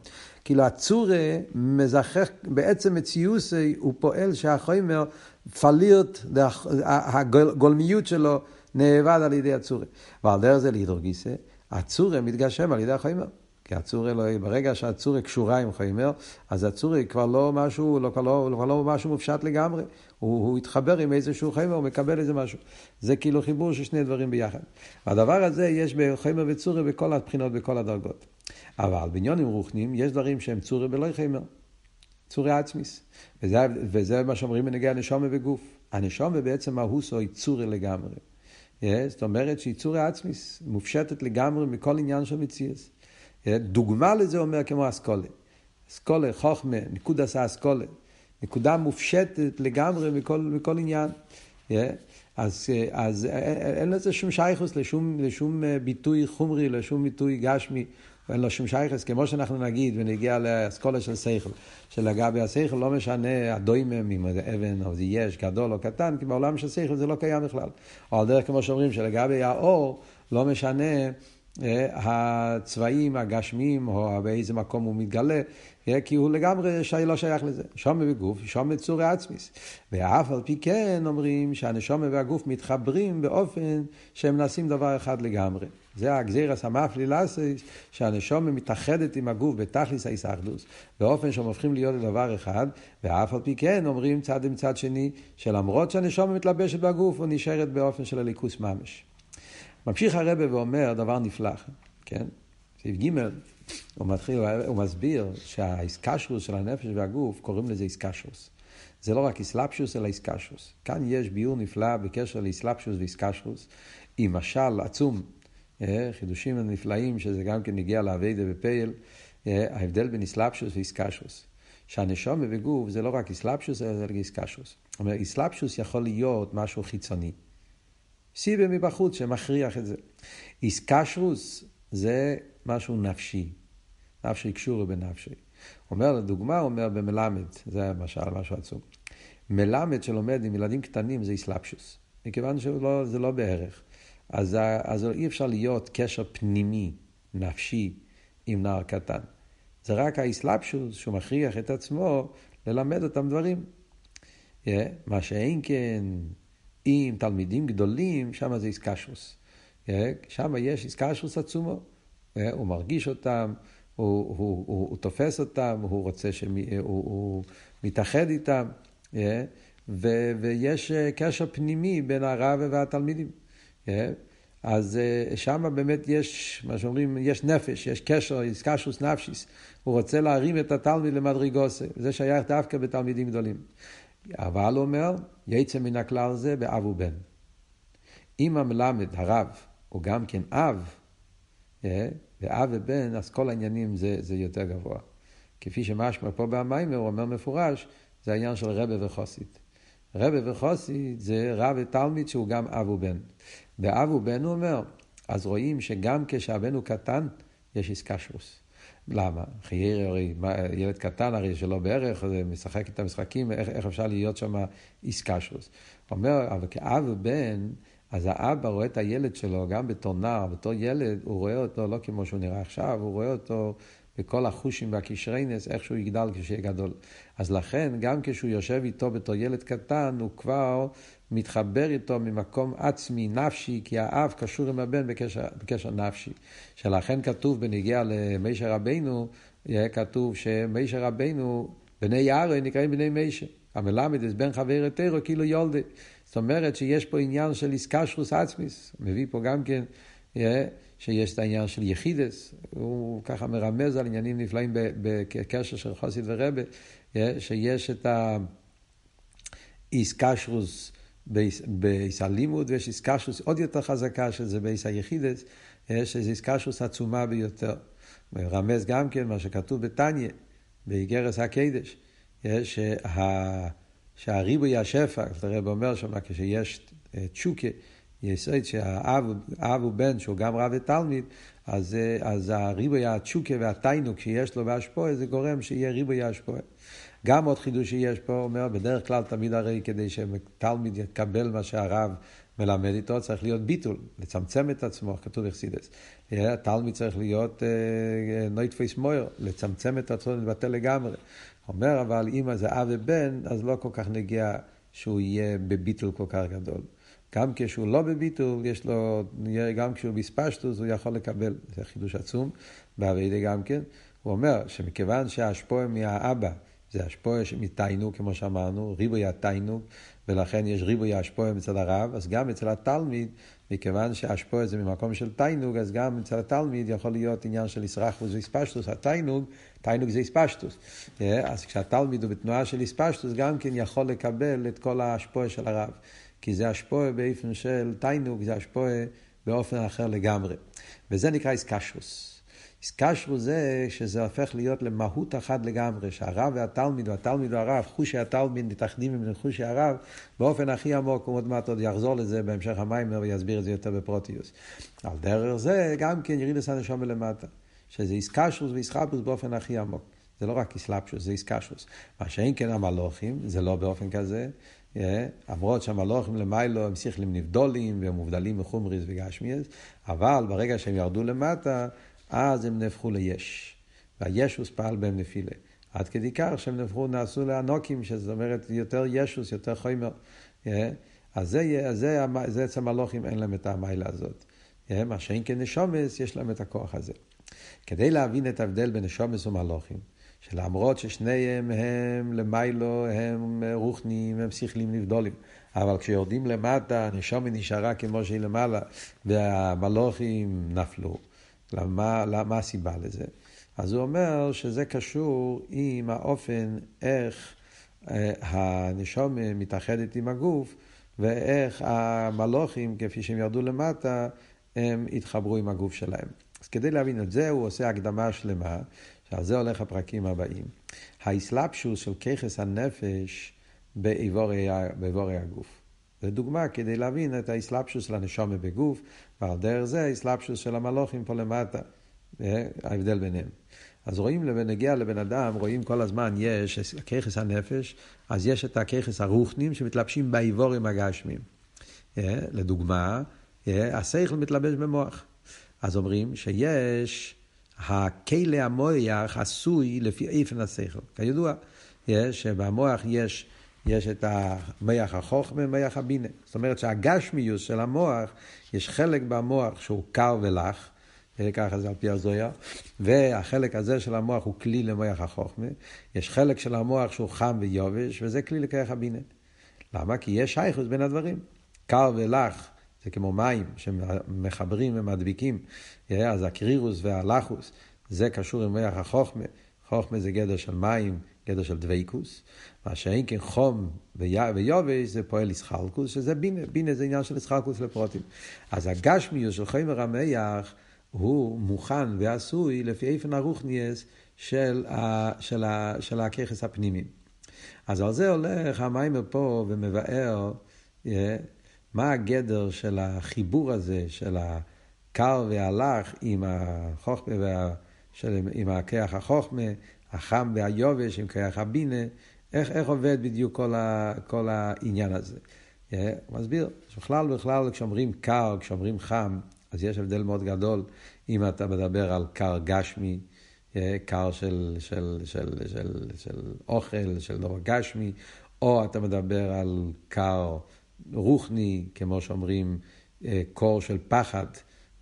כאילו הצורה מזכך, בעצם מציוסי הוא פועל שהחומר פלירט, הגולמיות שלו נאבד על ידי הצורה. ועל דרך זה להידורגיסה, הצורה מתגשם על ידי החומר. כי הצורה לא, ברגע שהצורה קשורה עם חומר, אז הצורה כבר לא משהו, לא, לא, כבר לא משהו מופשט לגמרי. הוא, הוא התחבר עם איזשהו חומר, הוא מקבל איזה משהו. זה כאילו חיבור של שני דברים ביחד. והדבר הזה יש בחומר וצורה בכל הבחינות, בכל הדרגות. אבל בעניונים רוחניים יש דברים שהם צורה ולא חומר. צורי עצמיס. וזה, וזה מה שאומרים בנגיע הנשומה וגוף. הנשומה בעצם מהוסו היא צורי לגמרי. זאת אומרת שהיא צורי עצמיס, מופשטת לגמרי מכל עניין של מציאס. דוגמה לזה אומר כמו אסכולה. אסכולה, חוכמה, נקוד עשה אסכולה. נקודה מופשטת לגמרי מכל, מכל עניין. אז, אז אין לזה שום שייכוס לשום, לשום ביטוי חומרי, לשום ביטוי גשמי. ואין לו שום שייכס, כמו שאנחנו נגיד, ונגיע לאסכולה של שכל, שלגבי השכל לא משנה הדוימם, אם זה אבן או זה יש, גדול או קטן, כי בעולם של שכל זה לא קיים בכלל. או על דרך כמו שאומרים, שלגבי האור לא משנה אה, הצבעים הגשמיים, או באיזה מקום הוא מתגלה, אה, כי הוא לגמרי שי, לא שייך לזה. שומע בגוף, שומע צורי עצמיס. ואף על פי כן אומרים שהנשומע והגוף מתחברים באופן שהם נעשים דבר אחד לגמרי. זה הגזירס המפלי לאסס, שהנשומע מתאחדת עם הגוף בתכליס האיסאחדוס, באופן שהם הופכים להיות לדבר אחד, ואף על פי כן אומרים צד עם צד שני, שלמרות שהנשומע מתלבשת בגוף, הוא נשארת באופן של הליכוס ממש. ממשיך הרבה ואומר דבר נפלא, כן? סעיף ג' הוא מתחיל, הוא מסביר שהאיסקשרוס של הנפש והגוף, קוראים לזה איסקשרוס. זה לא רק איסלפשוס, אלא איסקשרוס. כאן יש ביור נפלא בקשר לאיסלפשוס ואיסקשרוס, עם משל עצום, חידושים הנפלאים, שזה גם כן הגיע לאביידה בפייל, אה, ההבדל בין איסלפשוס ואיסקשרוס. שהנשום וגוף זה לא רק איסלפשוס, אלא זה איסקשרוס. זאת אומרת, איסלפשוס יכול להיות משהו חיצוני. סיבה מבחוץ שמכריח את זה. איסקשרוס זה משהו נפשי. נפשי קשורי בנפשי. אומר, לדוגמה, אומר במלמד, זה משל, משהו עצום. מלמד שלומד עם ילדים קטנים זה איסלפשוס, מכיוון שזה לא, לא בערך. אז, אז אי אפשר להיות קשר פנימי, נפשי, עם נער קטן. זה רק האיסלפשוס שהוא מכריח את עצמו ללמד אותם דברים. Yeah, מה שאין כן עם תלמידים גדולים, שם זה איסקשוס. Yeah, שם יש איסקשוס עצומו. Yeah, הוא מרגיש אותם, הוא, הוא, הוא, הוא, הוא תופס אותם, הוא רוצה שהוא הוא, הוא מתאחד איתם, yeah, ו, ויש קשר פנימי בין הרב והתלמידים. Yeah, אז שם באמת יש, מה שאומרים, יש נפש, יש קשר, איסקשוס נפשיס. הוא רוצה להרים את התלמיד למדרגוסה, וזה שייך דווקא בתלמידים גדולים. אבל הוא אומר, יצא מן הכלל זה באב ובן. אם המלמד, הרב, הוא גם כן אב, אה, ואב ובן, אז כל העניינים זה, זה יותר גבוה. כפי שמשמע פה במיימר, הוא אומר מפורש, זה העניין של רבה וחוסית. רבה וחוסית זה רב ותלמיד שהוא גם אב ובן. ואב ובן הוא אומר, אז רואים שגם כשהבן הוא קטן, יש איסקשרוס. למה? חייר הרי, ילד קטן הרי שלא בערך, זה משחק את המשחקים, איך, איך אפשר להיות שם איסקשרוס. הוא אומר, אבל כאב ובן, אז האבא רואה את הילד שלו, גם בתור נער, בתור ילד, הוא רואה אותו לא כמו שהוא נראה עכשיו, הוא רואה אותו בכל החושים והקשרינס, איך שהוא יגדל כשיהיה גדול. אז לכן, גם כשהוא יושב איתו בתור ילד קטן, הוא כבר מתחבר איתו ממקום עצמי, נפשי, כי האב קשור עם הבן בקשר, בקשר נפשי. שלכן כתוב בנגיע למישר רבנו, יהיה כתוב שמישר רבנו, בני יערו נקראים בני מישר. המלמד es בן חבר יתרו כאילו יולדה. זאת אומרת שיש פה עניין של איסקשרוס עצמיס. מביא פה גם כן, שיש את העניין של יחידס. הוא ככה מרמז על עניינים נפלאים בקשר של חוסית ורבה, שיש את האיסקשרוס באיס הלימוד, ויש איסקשוס עוד יותר חזקה, שזה באיס היחידס, שזה איסקשוס עצומה ביותר. מרמז גם כן מה שכתוב בתניא, באיגרס הקדש, שה... שהריבוי השפע, הרב אומר שם, כשיש תשוקה, יסוד שהאב הוא בן שהוא גם רב ותלמיד, אז, אז הריבוי התשוקה והתיינוק שיש לו בהשפועה, זה גורם שיהיה ריבוי השפועה. גם עוד חידוש שיש פה, אומר, בדרך כלל תמיד הרי כדי שתלמיד יקבל מה שהרב מלמד איתו, צריך להיות ביטול, לצמצם את עצמו, כתוב אכסידס. תלמיד צריך להיות נויטפייס מויר, לצמצם את עצמו, לבטל לגמרי. אומר, אבל אם זה אב ובן, אז לא כל כך נגיע שהוא יהיה בביטול כל כך גדול. גם כשהוא לא בביטול, יש לו, גם כשהוא בספשטוס, הוא יכול לקבל, זה חידוש עצום, באביידה גם כן. הוא אומר שמכיוון שההשפועה מהאבא, זה השפועה מתיינוג, כמו שאמרנו, ריבוי התיינוג, ולכן יש ריבוי השפועה מצד הרב, אז גם אצל התלמיד, מכיוון שהשפועה זה ממקום של תיינוג, אז גם אצל התלמיד יכול להיות עניין של ישרחוס ואיספשטוס, התיינוג, תיינוג זה איספשטוס. אה, אז כשהתלמיד הוא בתנועה של איספשטוס, גם כן יכול לקבל את כל ההשפועה של הרב. כי זה השפועה באופן של תיינוג, זה השפועה באופן אחר לגמרי. וזה נקרא איסקשרוס. איסקשרו זה שזה הופך להיות למהות אחת לגמרי, שהרב והתלמיד, או התלמיד והרב, חושי התלמיד מתאחדים עם חושי הרב, באופן הכי עמוק, הוא עוד מעט עוד יחזור לזה בהמשך המיימר ויסביר את זה יותר בפרוטיוס. על דרך זה גם כן ירידס הנשום מלמטה, שזה איסקשרוס ואיסחפוס באופן הכי עמוק. זה לא רק איסלפשוס, זה איסקשרוס. מה שאין כן המלוכים, זה לא באופן כזה. למרות שהמלוכים למיילו הם שכלים נבדולים והם מובדלים מחומריס וגשמיאס, אבל ברגע שהם ירדו למטה, אז הם נהפכו ליש. והישוס פעל בהם נפילה. עד כדי כך שהם נהפכו, נעשו לאנוקים, שזאת אומרת יותר ישוס, יותר חומר. אז זה, אז זה, אצל המלוכים אין להם את המיילה הזאת. מה שאין כנשומס, יש להם את הכוח הזה. כדי להבין את ההבדל בין נשומס ומלוכים, שלמרות ששניהם הם למיילו, הם רוחניים, הם שכלים נבדולים, אבל כשיורדים למטה, הנשומה נשארה כמו שהיא למעלה, והמלוכים נפלו. למה, למה הסיבה לזה? אז הוא אומר שזה קשור עם האופן איך אה, הנשום מתאחדת עם הגוף ואיך המלוכים, כפי שהם ירדו למטה, הם התחברו עם הגוף שלהם. אז כדי להבין את זה, הוא עושה הקדמה שלמה, שעל זה הולך הפרקים הבאים. האסלאפשוס של ככס הנפש באיבורי הגוף. זה דוגמה כדי להבין את האסלאפשוס של הנשומה בגוף, ועל דרך זה האסלאפשוס של המלוכים פה למטה, אה, ההבדל ביניהם. אז רואים, בנגיע לבן אדם, רואים כל הזמן, יש ככס הנפש, אז יש את הככס הרוחנים שמתלבשים באיבורים הגשמיים. אה, לדוגמה, אה, השכל מתלבש במוח. אז אומרים שיש, הכלא המויח עשוי לפי איפן השכל. כידוע, יש, שבמוח יש, יש את המח החוכמה ומח הבינה. זאת אומרת שהגשמיוס של המוח, יש חלק במוח שהוא קר ולח, אה, ככה זה על פי הזויה, והחלק הזה של המוח הוא כלי למוח החוכמה, יש חלק של המוח שהוא חם ויובש, וזה כלי לכרך הבינה. למה? כי יש שייכוס בין הדברים. קר ולח זה כמו מים שמחברים ומדביקים, אה, אז הקרירוס והלחוס, זה קשור עם מוח החוכמה. חוכמה זה גדר של מים, גדר של דבייקוס, מה שאין כן חום ויובש זה פועל ישחלקוס, שזה בינה, בינה זה עניין של ישחלקוס לפרוטים. אז הגשמיוס של חומר המח הוא מוכן ועשוי לפי איפן הרוחניאס של, של, של הככס הפנימי. אז על זה הולך המיימר פה ומבאר yeah, מה הגדר של החיבור הזה, של הקר והלך עם החוכמה, וה, של, עם הכח החוכמה, החם והיובש עם כח הבינה, איך, איך עובד בדיוק כל, ה, כל העניין הזה. Yeah, הוא מסביר, בכלל בכלל כשאומרים קר, כשאומרים חם, אז יש הבדל מאוד גדול אם אתה מדבר על קר גשמי, אה, קר של, של, של, של, של אוכל, של דבר גשמי, או אתה מדבר על קר רוחני, כמו שאומרים, אה, קור של פחד.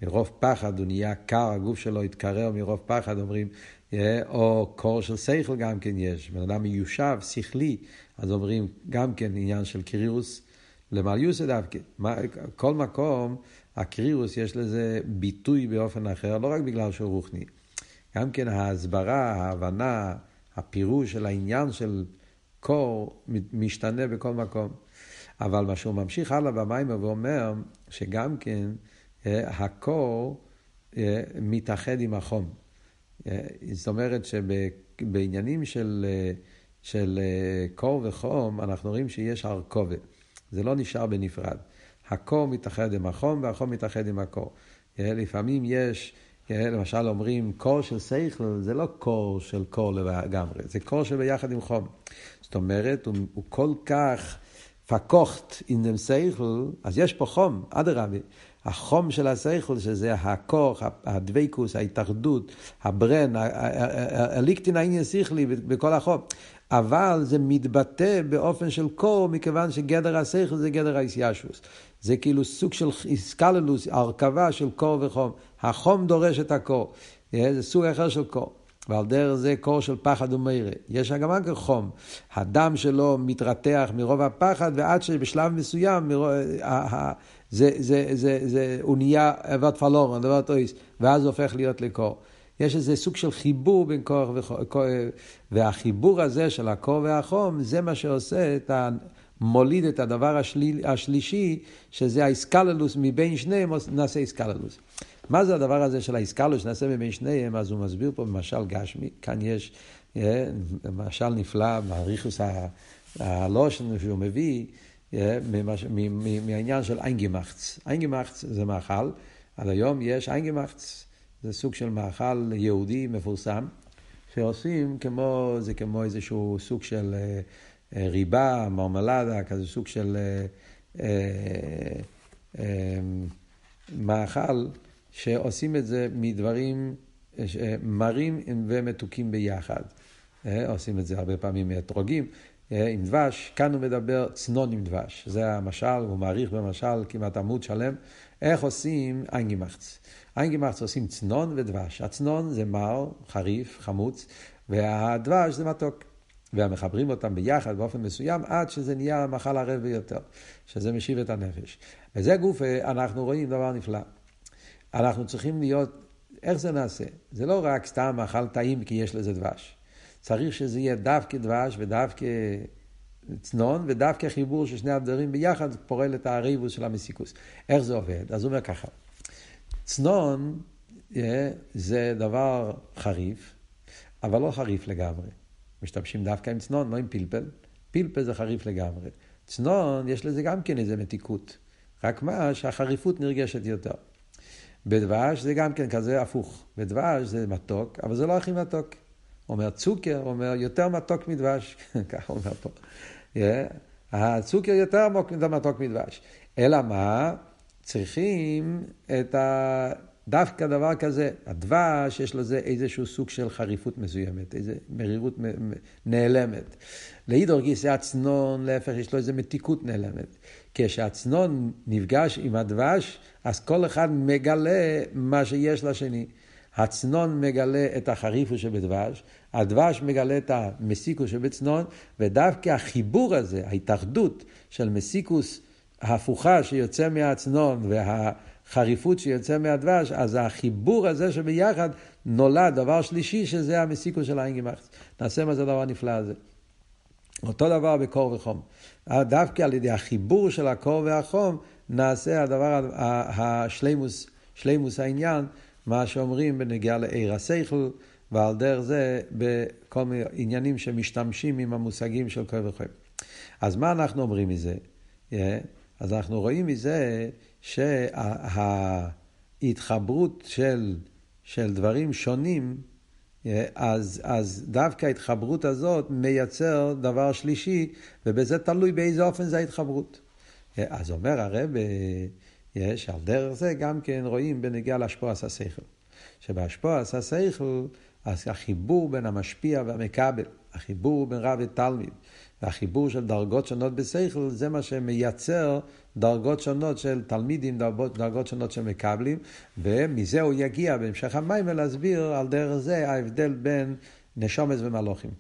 מרוב פחד הוא נהיה קר, הגוף שלו התקרר מרוב פחד, אומרים, אה, או קור של שכל גם כן יש. בן אדם מיושב, שכלי, אז אומרים גם כן עניין של קרירוס למעליוסה דווקא. כל מקום הקרירוס יש לזה ביטוי באופן אחר, לא רק בגלל שהוא רוחני. גם כן ההסברה, ההבנה, הפירוש של העניין של קור משתנה בכל מקום. אבל מה שהוא ממשיך הלאה במים ואומר שגם כן הקור מתאחד עם החום. אה, זאת אומרת שבעניינים של, של קור וחום אנחנו רואים שיש הרכובת. זה לא נשאר בנפרד. הקור מתאחד עם החום והחום מתאחד עם הקור. לפעמים יש, למשל אומרים קור של שכל, זה לא קור של קור לגמרי, זה קור שביחד עם חום. זאת אומרת, הוא, הוא כל כך פקוחט עם דם שכל, אז יש פה חום, אדרבה. החום של השכל, שזה הכוח, הדבקוס, ההתאחדות, הברן, הליקטין העניין שכלי בכל החום. אבל זה מתבטא באופן של קור, מכיוון שגדר השכל זה גדר האיסיישוס. זה כאילו סוג של איסקללוס, הרכבה של קור וחום. החום דורש את הקור. אה, זה סוג אחר של קור. ועל דרך זה קור של פחד ומרא. יש גם רק חום. הדם שלו מתרתח מרוב הפחד, ועד שבשלב מסוים מרוב, זה, זה, זה, זה, הוא נהיה אבד פלורן, דבר טויס, ואז הוא הופך להיות לקור. יש איזה סוג של חיבור בין כוח וכוח, והחיבור הזה של הקור והחום, זה מה שעושה את ה... מוליד את הדבר השליל, השלישי, שזה האיסקללוס מבין שניהם, נעשה איסקללוס. מה זה הדבר הזה של האיסקללוס שנעשה מבין שניהם? אז הוא מסביר פה במשל גשמי, כאן יש אה, משל נפלא, מעריכוס הלושן שהוא מביא, מהעניין של איינגמחץ. איינגמחץ זה מאכל, עד היום יש איינגמחץ, זה סוג של מאכל יהודי מפורסם, שעושים כמו, זה כמו איזשהו סוג של... אה, אה, ריבה, מרמלדה, כזה סוג של אה, אה, אה, מאכל, שעושים את זה מדברים אה, מרים ומתוקים ביחד. אה, עושים את זה הרבה פעמים מאתרוגים. אה, עם דבש, כאן הוא מדבר צנון עם דבש. זה המשל, הוא מעריך במשל כמעט עמוד שלם. איך עושים איינגימחץ? איינגימחץ עושים צנון ודבש. הצנון זה מר, חריף, חמוץ, והדבש זה מתוק. ומחברים אותם ביחד באופן מסוים עד שזה נהיה מאכל ערב ביותר, שזה משיב את הנפש. וזה גוף, אנחנו רואים דבר נפלא. אנחנו צריכים להיות, איך זה נעשה? זה לא רק סתם מאכל טעים כי יש לזה דבש. צריך שזה יהיה דווקא דבש ודווקא צנון ודווקא חיבור של שני הדברים ביחד פועל את הריבוס של המסיקוס. איך זה עובד? אז הוא אומר ככה, צנון אה, זה דבר חריף, אבל לא חריף לגמרי. משתמשים דווקא עם צנון, לא עם פלפל. פלפל זה חריף לגמרי. צנון, יש לזה גם כן איזה מתיקות. רק מה, שהחריפות נרגשת יותר. בדבש זה גם כן כזה הפוך. בדבש זה מתוק, אבל זה לא הכי מתוק. אומר צוקר, אומר יותר מתוק מדבש, ככה אומר פה. הצוקר יותר מתוק מדבש. אלא מה? צריכים את ה... דווקא דבר כזה, הדבש יש לזה איזשהו סוג של חריפות מסוימת, איזו מרירות נעלמת. לאידור גיסא הצנון, להפך, יש לו איזו מתיקות נעלמת. כשהצנון נפגש עם הדבש, אז כל אחד מגלה מה שיש לשני. הצנון מגלה את החריפו שבדבש, הדבש מגלה את המסיקוס שבצנון, ודווקא החיבור הזה, ההתאחדות של מסיקוס ההפוכה שיוצא מהצנון והחריפות שיוצא מהדבש, אז החיבור הזה שביחד נולד דבר שלישי שזה המסיקוס של האינגימאכס. נעשה מה זה הדבר הנפלא הזה. אותו דבר בקור וחום. דווקא על ידי החיבור של הקור והחום נעשה הדבר, השלימוס, שלימוס העניין, מה שאומרים בנגיעה לעיר השכל, ועל דרך זה בכל מיני עניינים שמשתמשים עם המושגים של קור וחום. אז מה אנחנו אומרים מזה? Yeah. אז אנחנו רואים מזה שההתחברות של, של דברים שונים, אז, אז דווקא ההתחברות הזאת מייצר דבר שלישי, ובזה תלוי באיזה אופן זה ההתחברות. אז אומר הרב, יש על דרך זה גם כן רואים בנגיעה להשפועס השכל. שבהשפועס השכל, אז החיבור בין המשפיע והמקבל, החיבור בין רב ותלמיד, והחיבור של דרגות שונות בשכל, זה מה שמייצר דרגות שונות של תלמידים, דרגות, דרגות שונות שמקבלים, ומזה הוא יגיע בהמשך המים להסביר על דרך זה ההבדל בין נשומץ ומלוכים.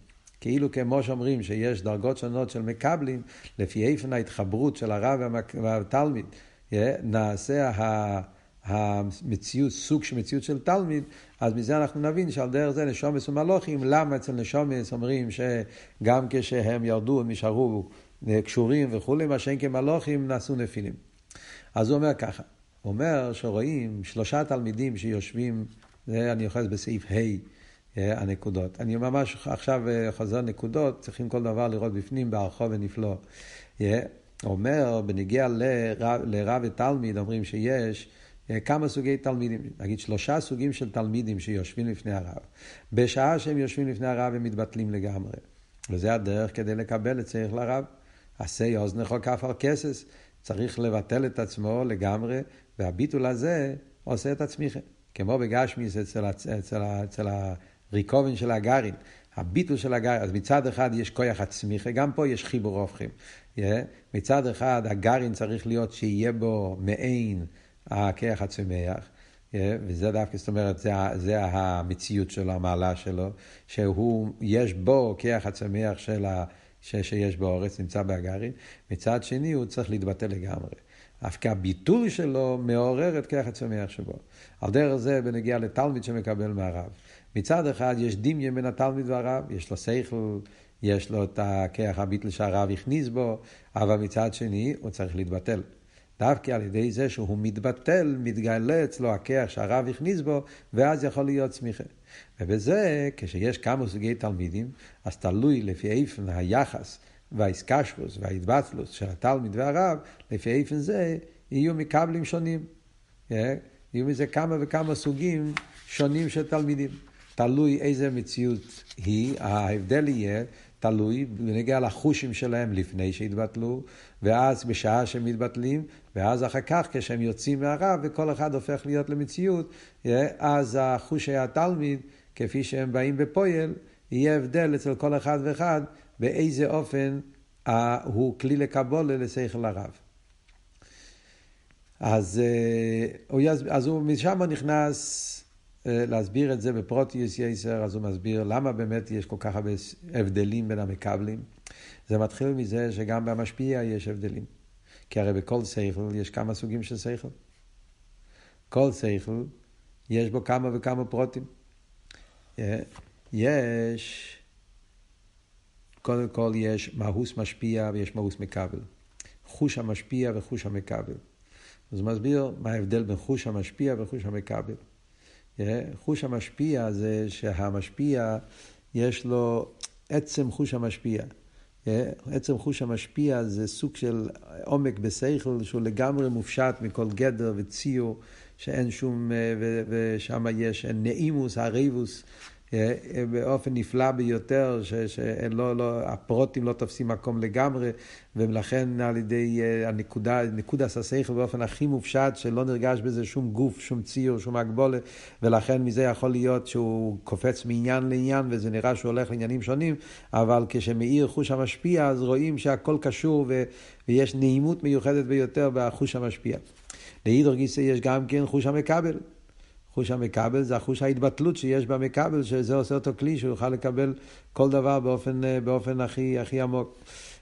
כאילו כמו שאומרים שיש דרגות שונות של מקבלים, לפי איפן ההתחברות של הרב והתלמיד, נעשה המציאות, סוג של מציאות של תלמיד, אז מזה אנחנו נבין שעל דרך זה נשומס ומלוכים, למה אצל נשומס אומרים שגם כשהם ירדו הם נשארו קשורים וכולי, מה שאין כמלוכים נעשו נפילים. אז הוא אומר ככה, הוא אומר שרואים שלושה תלמידים שיושבים, זה אני אוחז בסעיף ה' אה, הנקודות. אני ממש עכשיו אה, חוזר נקודות, צריכים כל דבר לראות בפנים, בערכו ונפלא. אה, אומר, בנגיע לרב, לרב ותלמיד, אומרים שיש כמה סוגי תלמידים, נגיד שלושה סוגים של תלמידים שיושבים לפני הרב. בשעה שהם יושבים לפני הרב הם מתבטלים לגמרי. וזה הדרך כדי לקבל את צריך לרב. עשה אוזנך כף על כסס, צריך לבטל את עצמו לגמרי, והביטול הזה עושה את עצמיכם. כמו בגשמיס אצל, אצל, אצל הריקובן של הגרעין. הביטול של הגרעין, אז מצד אחד יש כוח עצמיכה, גם פה יש חיבור הופכים. Yeah. מצד אחד הגרעין צריך להיות שיהיה בו מעין הכיח הצומח, yeah. וזה דווקא, זאת אומרת, זה, זה המציאות שלו, המעלה שלו, שהוא, יש בו כיח הצומח של ה... ש, שיש באורץ, נמצא בהגרין, מצד שני הוא צריך להתבטא לגמרי. אף כי הביטוי שלו מעורר את כרך הצומח שבו. על דרך זה בנגיע לתלמיד שמקבל מהרב. מצד אחד יש דמיון בין התלמיד והרב, יש לו שכל, יש לו את הכרך הביטל שהרב הכניס בו, אבל מצד שני הוא צריך להתבטל. דווקא על ידי זה שהוא מתבטל, מתגלה אצלו הכרך שהרב הכניס בו, ואז יכול להיות צמיחה. ובזה, כשיש כמה סוגי תלמידים, אז תלוי לפי איפן היחס והאיסקשרוס וההתבטלות של התלמיד והרב, לפי איפן זה יהיו מקבלים שונים. יהיו מזה כמה וכמה סוגים שונים של תלמידים. תלוי איזה מציאות היא, ההבדל יהיה תלוי בנגיע לחושים שלהם לפני שהתבטלו, ואז בשעה שהם מתבטלים, ואז אחר כך כשהם יוצאים מהרב וכל אחד הופך להיות למציאות, אז החושי התלמיד, כפי שהם באים בפועל, יהיה הבדל אצל כל אחד ואחד באיזה אופן אה, הוא כלי לקבולה לשכל הרב. אז, אה, אז הוא משם נכנס אה, להסביר את זה בפרוטיוס יסר, אז הוא מסביר למה באמת יש כל כך הרבה הבדלים בין המקבלים. זה מתחיל מזה שגם במשפיע יש הבדלים. כי הרי בכל שכל יש כמה סוגים של שכל. כל שכל יש בו כמה וכמה פרוטים. אה, יש, קודם כל יש מהוס משפיע ויש מהוס מקבל. חוש המשפיע וחוש המקבל. אז הוא מסביר מה ההבדל בין חוש המשפיע וחוש המקבל. חוש המשפיע זה שהמשפיע יש לו עצם חוש המשפיע. עצם חוש המשפיע זה סוג של עומק בשכל שהוא לגמרי מופשט מכל גדר וציור, שאין שום, ושם יש נעימוס, הריבוס. אה, אה, באופן נפלא ביותר, שהפרוטים לא, לא תופסים מקום לגמרי, ולכן על ידי אה, הנקודה, נקודה ססייכל באופן הכי מופשט, שלא נרגש בזה שום גוף, שום ציור, שום הגבולת, ולכן מזה יכול להיות שהוא קופץ מעניין לעניין, וזה נראה שהוא הולך לעניינים שונים, אבל כשמאיר חוש המשפיע, אז רואים שהכל קשור, ו, ויש נעימות מיוחדת ביותר בחוש המשפיע. לאידור גיסא יש גם כן חוש המקבל. חוש המקבל זה החוש ההתבטלות שיש במקבל, שזה עושה אותו כלי שהוא יוכל לקבל כל דבר באופן, אה, באופן הכי, הכי עמוק.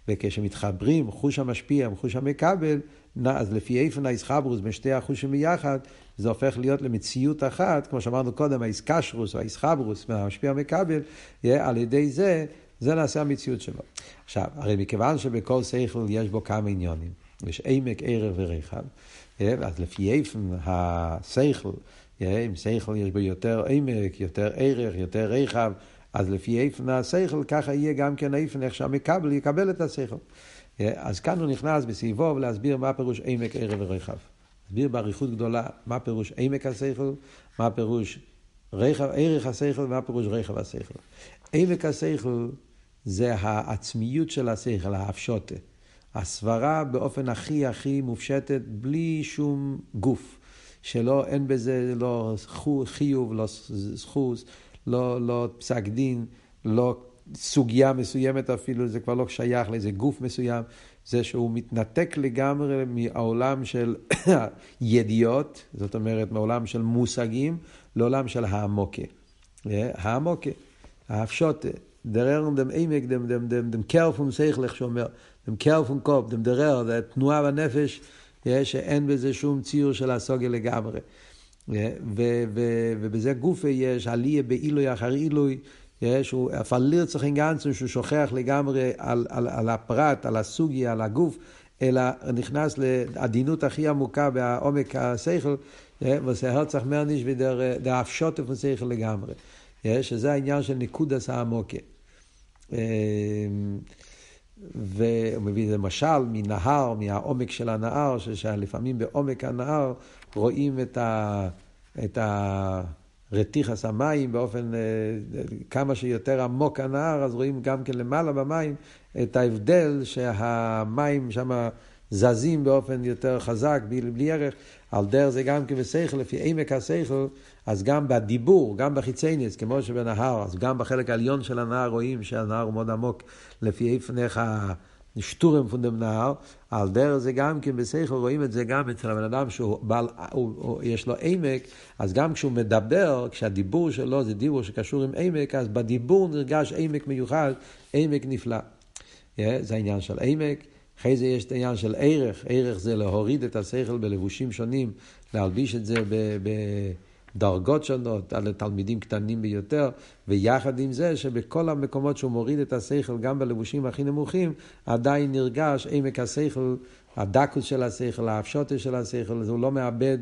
וכשמתחברים חוש המשפיע עם חוש המקבל, אז לפי איפן האיסחברוס בין שתי החושים ביחד, זה הופך להיות למציאות אחת, כמו שאמרנו קודם, האיסקשרוס או האיסחברוס והמשפיע המקבל, על ידי זה, זה נעשה המציאות שלו. עכשיו, הרי מכיוון שבכל שכל יש בו כמה עניונים, יש עמק, ערך ורחב, אז לפי איפן השכל, אם שכל יש בו יותר עמק, יותר ערך, יותר רחב, אז לפי איפן השכל, ככה יהיה גם כן איפן איך שהמקבל יקבל את השכל. אז כאן הוא נכנס בסביבו להסביר מה פירוש עמק, ערך ורחב. להסביר באריכות גדולה מה פירוש עמק השכל, מה פירוש רחב, ערך השכל ומה פירוש רחב השכל. עמק השכל זה העצמיות של השכל, האפשוטה. הסברה באופן הכי הכי מופשטת, בלי שום גוף. שלא, אין בזה לא חיוב, לא זכוס, לא, לא פסק דין, לא סוגיה מסוימת אפילו, זה כבר לא שייך לאיזה גוף מסוים, זה שהוא מתנתק לגמרי מהעולם של ידיעות, זאת אומרת מעולם של מושגים, לעולם של העמוקה. העמוקה, האפשוטה, דרר דם עמק, דם דם דם דם קרפום שכל, איך שאומר, דם קרפום קופ, דם דרר, זה תנועה בנפש. שאין בזה שום ציור של הסוגיה לגמרי. ובזה גופה יש עליה בעילוי אחר עילוי, שהוא הפליר צריך גנצן שהוא שוכח לגמרי על, על, על הפרט, על הסוגיה, על הגוף, אלא נכנס לעדינות הכי עמוקה בעומק השכל, ועושה הרצח מרניש ודה הפשוטף השכל לגמרי. שזה העניין של ניקודס העמוקה. והוא מביא איזה משל מנהר, מהעומק של הנהר, שלפעמים בעומק הנהר רואים את, ה, את הרתיחס המים באופן, אה, כמה שיותר עמוק הנהר, אז רואים גם כן למעלה במים את ההבדל שהמים שם זזים באופן יותר חזק, בלי, בלי ערך. על דרך זה גם כן בשכל, לפי עמק השכל, אז גם בדיבור, גם בחיצייניס, כמו שבנהר, אז גם בחלק העליון של הנהר רואים שהנהר הוא מאוד עמוק, לפי איפן איך השטורם פון דם נהר, על דרך זה גם כן בשכל רואים את זה גם אצל הבן אדם שהוא בעל, הוא, הוא, יש לו עמק, אז גם כשהוא מדבר, כשהדיבור שלו זה דיבור שקשור עם עמק, אז בדיבור נרגש עמק מיוחד, עמק נפלא. Yeah, זה העניין של עמק. אחרי זה יש את העניין של ערך, ערך זה להוריד את השכל בלבושים שונים, להלביש את זה בדרגות שונות, על תלמידים קטנים ביותר, ויחד עם זה שבכל המקומות שהוא מוריד את השכל, גם בלבושים הכי נמוכים, עדיין נרגש עמק השכל, הדקוס של השכל, האפשוטה של השכל, הוא לא מאבד,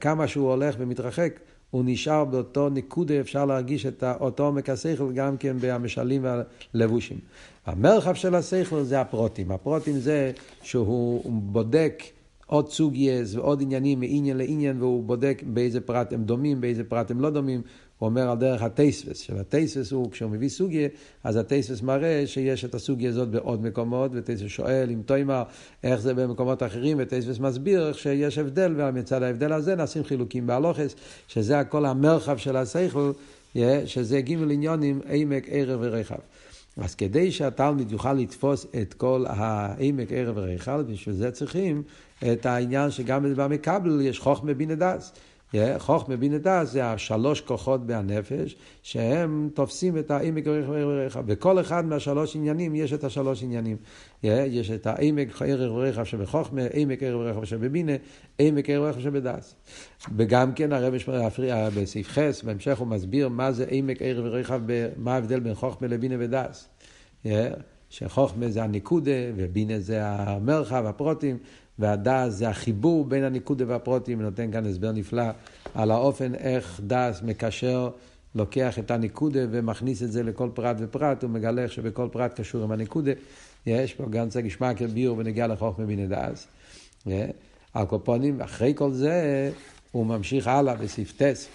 כמה שהוא הולך ומתרחק, הוא נשאר באותו נקודה, אפשר להרגיש את אותו עומק השכל גם כן במשלים והלבושים. המרחב של השכל זה הפרוטים. הפרוטים זה שהוא בודק עוד סוגייז ועוד עניינים מעניין לעניין, והוא בודק באיזה פרט הם דומים, באיזה פרט הם לא דומים. הוא אומר על דרך הטייספס, שהטייספס הוא, כשהוא מביא סוגיה, אז הטייספס מראה שיש את הסוגיה הזאת בעוד מקומות, וטייספס שואל אם תוימר איך זה במקומות אחרים, וטייספס מסביר שיש הבדל, ומצד ההבדל הזה נעשים חילוקים בהלוכס, שזה הכל המרחב של השכל, שזה גימל עניונים, עמק, ערב ורחב. אז כדי שהתלמיד יוכל לתפוס את כל העמק, ערב ורחב, בשביל זה צריכים את העניין שגם במקבל יש חוכמה בינה דס. חוכמה בינה דס זה השלוש כוחות בהנפש, שהם תופסים את העמק ורחב. וכל אחד מהשלוש עניינים יש את השלוש עניינים. יש את העמק ערך ורחב שבחוכמה, עמק ערך ורחב שבבינה, עמק ערך ורחב שבדס. וגם כן הרב בסעיף חס, בהמשך הוא מסביר מה זה עמק ערך ורחב, מה ההבדל בין חוכמה לבינה ודס. שחוכמה זה הניקודה ובינה זה המרחב, הפרוטים, והדס זה החיבור בין הניקודה והפרוטים, ונותן כאן הסבר נפלא על האופן איך דס מקשר לוקח את הניקודה ומכניס את זה לכל פרט ופרט, הוא מגלה שבכל פרט קשור עם הניקודה. יש פה גם צג ישמע כביור ונגיע לחוכמה מן הדס. הקופונים, אחרי כל זה, הוא ממשיך הלאה בסעיף טס,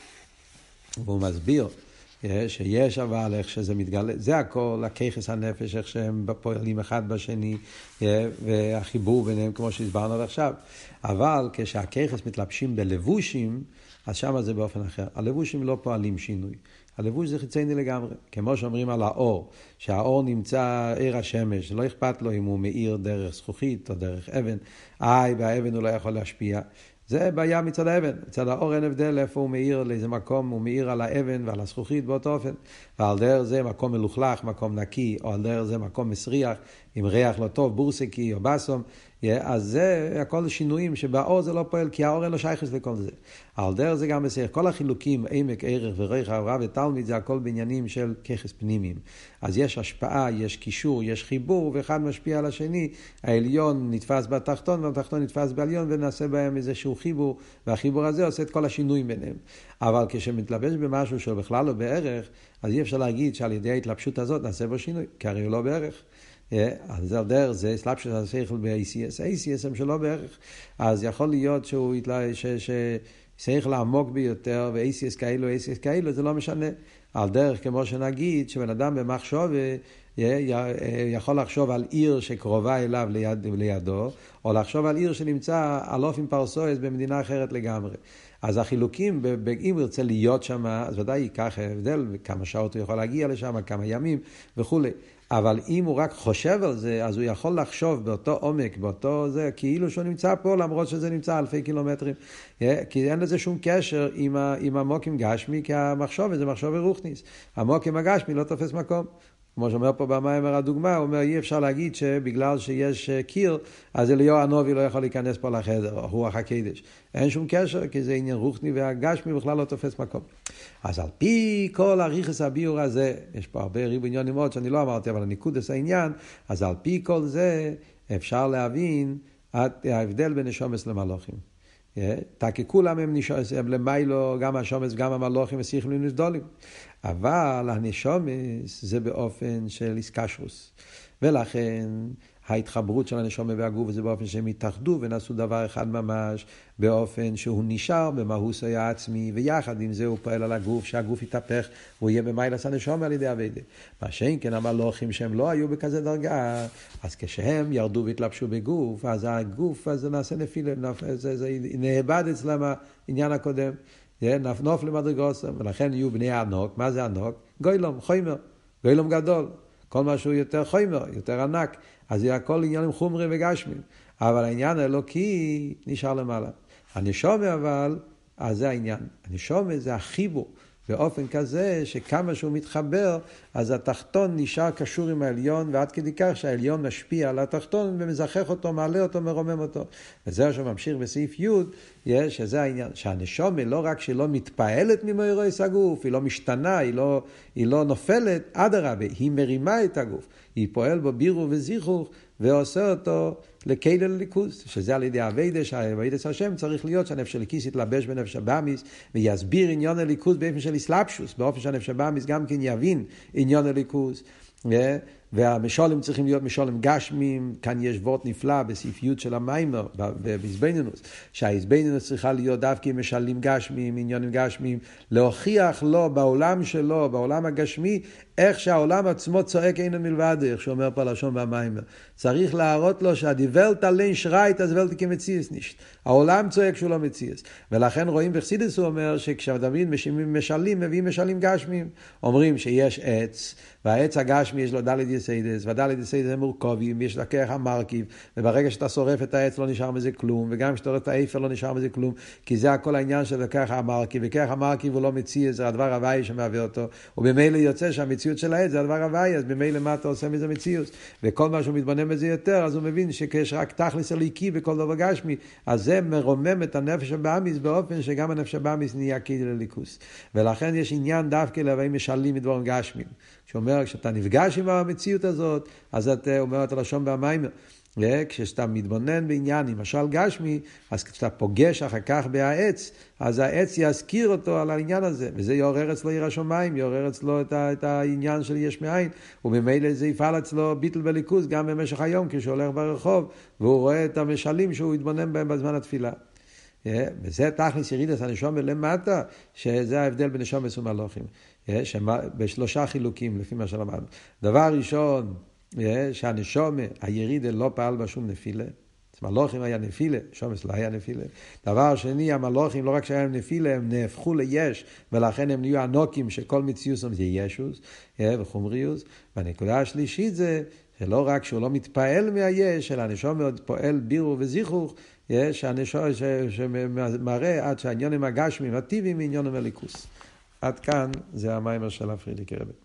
והוא מסביר שיש אבל איך שזה מתגלה, זה הכל, הככס הנפש, איך שהם פועלים אחד בשני, והחיבור ביניהם כמו שהסברנו עד עכשיו. אבל כשהככס מתלבשים בלבושים, אז שם זה באופן אחר. הלבושים לא פועלים שינוי. הלבוש זה חיצייני לגמרי. כמו שאומרים על האור, שהאור נמצא עיר השמש, לא אכפת לו אם הוא מאיר דרך זכוכית או דרך אבן. איי, באבן הוא לא יכול להשפיע. זה בעיה מצד האבן. מצד האור אין הבדל איפה הוא מאיר, לאיזה מקום הוא מאיר על האבן ועל הזכוכית באותו אופן. ועל דרך זה מקום מלוכלך, מקום נקי, או על דרך זה מקום מסריח, עם ריח לא טוב, בורסקי או בסום. אז זה הכל שינויים שבאור זה לא פועל, כי האור אין לו שייכס לכל זה. על דרך זה גם בסדר. כל החילוקים, עמק, ערך וריח, רב ותלמיד, זה הכל בעניינים של ככס פנימיים. אז יש השפעה, יש קישור, יש חיבור, ואחד משפיע על השני. העליון נתפס בתחתון, והתחתון נתפס בעליון, ונעשה בהם איזשהו חיבור, והחיבור הזה עושה את כל השינויים ביניהם. אבל כשמתלבש במשהו שהוא בכלל לא בערך, אז אי אפשר להגיד שעל ידי ההתלבשות הזאת נעשה בו שינוי, כי הרי הוא לא בערך. אז זה דרך זה סלאפשוס השכל ב-ACS, ACS הם שלא בערך. אז יכול להיות שהוא יתלה, ש, ש, שכל עמוק ביותר, ו-ACS כאלו, ACS כאלו, זה לא משנה. על דרך כמו שנגיד, שבן אדם במחשוב יכול לחשוב על עיר שקרובה אליו ליד, לידו, או לחשוב על עיר שנמצא על אופן פרסואס במדינה אחרת לגמרי. אז החילוקים, אם הוא ירצה להיות שם, אז ודאי ייקח הבדל, כמה שעות הוא יכול להגיע לשם, כמה ימים וכולי. אבל אם הוא רק חושב על זה, אז הוא יכול לחשוב באותו עומק, באותו זה, כאילו שהוא נמצא פה, למרות שזה נמצא אלפי קילומטרים. כי אין לזה שום קשר עם, עם המוקים גשמי, כי המחשוב זה מחשוב רוחניס. המוקים הגשמי לא תופס מקום. כמו שאומר פה במיימר הדוגמה, הוא אומר אי אפשר להגיד שבגלל שיש אה, קיר, אז אליהו הנובי לא יכול להיכנס פה לחדר, או רוח הקדש. אין שום קשר, כי זה עניין רוחני והגשמי בכלל לא תופס מקום. אז על פי כל הריכס הביור הזה, יש פה הרבה ריבו עניונים מאוד שאני לא אמרתי, אבל הניקודס העניין, אז על פי כל זה אפשר להבין את ההבדל בין נשומס למלוכים. תקי כולם הם, הם למיילו, גם השומס, גם המלוכים ושיחים נסדולים. אבל הנשומס זה באופן של איסקשרוס. ולכן ההתחברות של הנשומה והגוף זה באופן שהם התאחדו ונעשו דבר אחד ממש, באופן שהוא נשאר במהוסו העצמי, ויחד עם זה הוא פועל על הגוף, שהגוף יתהפך, והוא יהיה במיילס הנשומה על ידי אביידה. מה שאין כן המלוכים שהם לא היו בכזה דרגה, אז כשהם ירדו והתלבשו בגוף, אז הגוף הזה נעשה נפילה, זה, זה נאבד אצלם העניין הקודם. נפנוף למדרגוסם, ולכן יהיו בני ענוק, מה זה ענוק? גוילום, חומר, גוילום גדול, כל מה שהוא יותר חומר, יותר ענק, אז זה הכל עניינים חומרי וגשמים, אבל העניין האלוקי נשאר למעלה. הנשומה אבל, אז זה העניין, הנשומה זה החיבור. באופן כזה שכמה שהוא מתחבר, אז התחתון נשאר קשור עם העליון, ועד כדי כך שהעליון משפיע על התחתון ומזכך אותו, מעלה אותו, מרומם אותו. וזה שממשיך בסעיף י', שזה העניין, שהנשמה לא רק שלא מתפעלת ממאורעות הגוף, היא לא משתנה, היא לא, היא לא נופלת, אדרבה, היא מרימה את הגוף. היא פועל בו בירור וזיכוך, ועושה אותו לכלי לאלוקות, שזה על ידי עבודה, שהעבודת השם צריך להיות שהנפש האלוקית יתלבש בנפש הבהמית ויסביר ענייני אלוקות באופן של התלבשות, באופן שהנפש הבהמית גם כן יבין ענייני אלוקות. והמשולים צריכים להיות משולים גשמים, כאן יש וורט נפלא בסעיף של המיימר, בעזבנינוס, שהעזבנינוס צריכה להיות דווקא משלים גשמים, עניונים גשמים, להוכיח לו בעולם שלו, בעולם הגשמי, איך שהעולם עצמו צועק אינו מלבד, איך שאומר פה לשון במיימר. צריך להראות לו שהדיבלת עליין שרייט, אז ולט כמציאס נישט. העולם צועק שהוא לא מציאס. ולכן רואים בחסידס הוא אומר שכשדוד משלים, מביאים משלים גשמים. אומרים שיש עץ, והעץ הגשמי יש לו דלת יסודות, והדלת יסודות הם מורכבים, יש לכוח המרכיב, וברגע שאתה שורף את העץ לא נשאר מזה כלום, וגם כשאתה שורף את האפר לא נשאר מזה כלום, כי זה הכל העניין של לכוח המרכיב, וכח המרכיב הוא לא מציאות, זה הדבר הוי' שמהווה אותו, ובמילא יוצא שהמציאות של העץ זה הדבר הוי', אז במילא מה אתה עושה מזה מציאות? וכל מה שהוא מתבונן בזה יותר, אז הוא מבין שיש רק תכלית אלוקי בכל דבר גשמי, אז זה מרומם את הנפש הבהמית באופן שגם הנפש הבהמית נהיה כלי לאלוקות. ולכן יש עניין דווקא להווי משלים מדברים גשמים. שאומר, כשאתה נפגש עם המציאות הזאת, אז אתה אומר את הלשון והמיימר. כשאתה מתבונן בעניין, למשל גשמי, אז כשאתה פוגש אחר כך בעץ, אז העץ יזכיר אותו על העניין הזה, וזה יעורר אצלו עיר השמיים, יעורר אצלו את, ה, את העניין של יש מאין, וממילא זה יפעל אצלו ביטל וליכוז גם במשך היום, כשהוא הולך ברחוב, והוא רואה את המשלים שהוא התבונן בהם בזמן התפילה. וזה תכלס ירידס הנשום למטה, שזה ההבדל בין נשום ומלוכים. בשלושה חילוקים, לפי מה שלמדנו. דבר ראשון, שהנשום, הירידה לא פעל בה שום נפילה. מלוכים היה נפילה, שומס לא היה נפילה. דבר שני, המלוכים, לא רק שהיה נפילה, הם נהפכו ליש, ולכן הם נהיו ענוקים שכל מציאות זה ישוס וחומריוס. והנקודה השלישית זה שלא רק שהוא לא מתפעל מהיש, אלא הנשום מאוד פועל בירו וזיכוך, שמראה עד שהעניונים הגשמים, הטיביים, עניונים הליכוס. עד כאן זה המיימר של הפרידיקי רבי.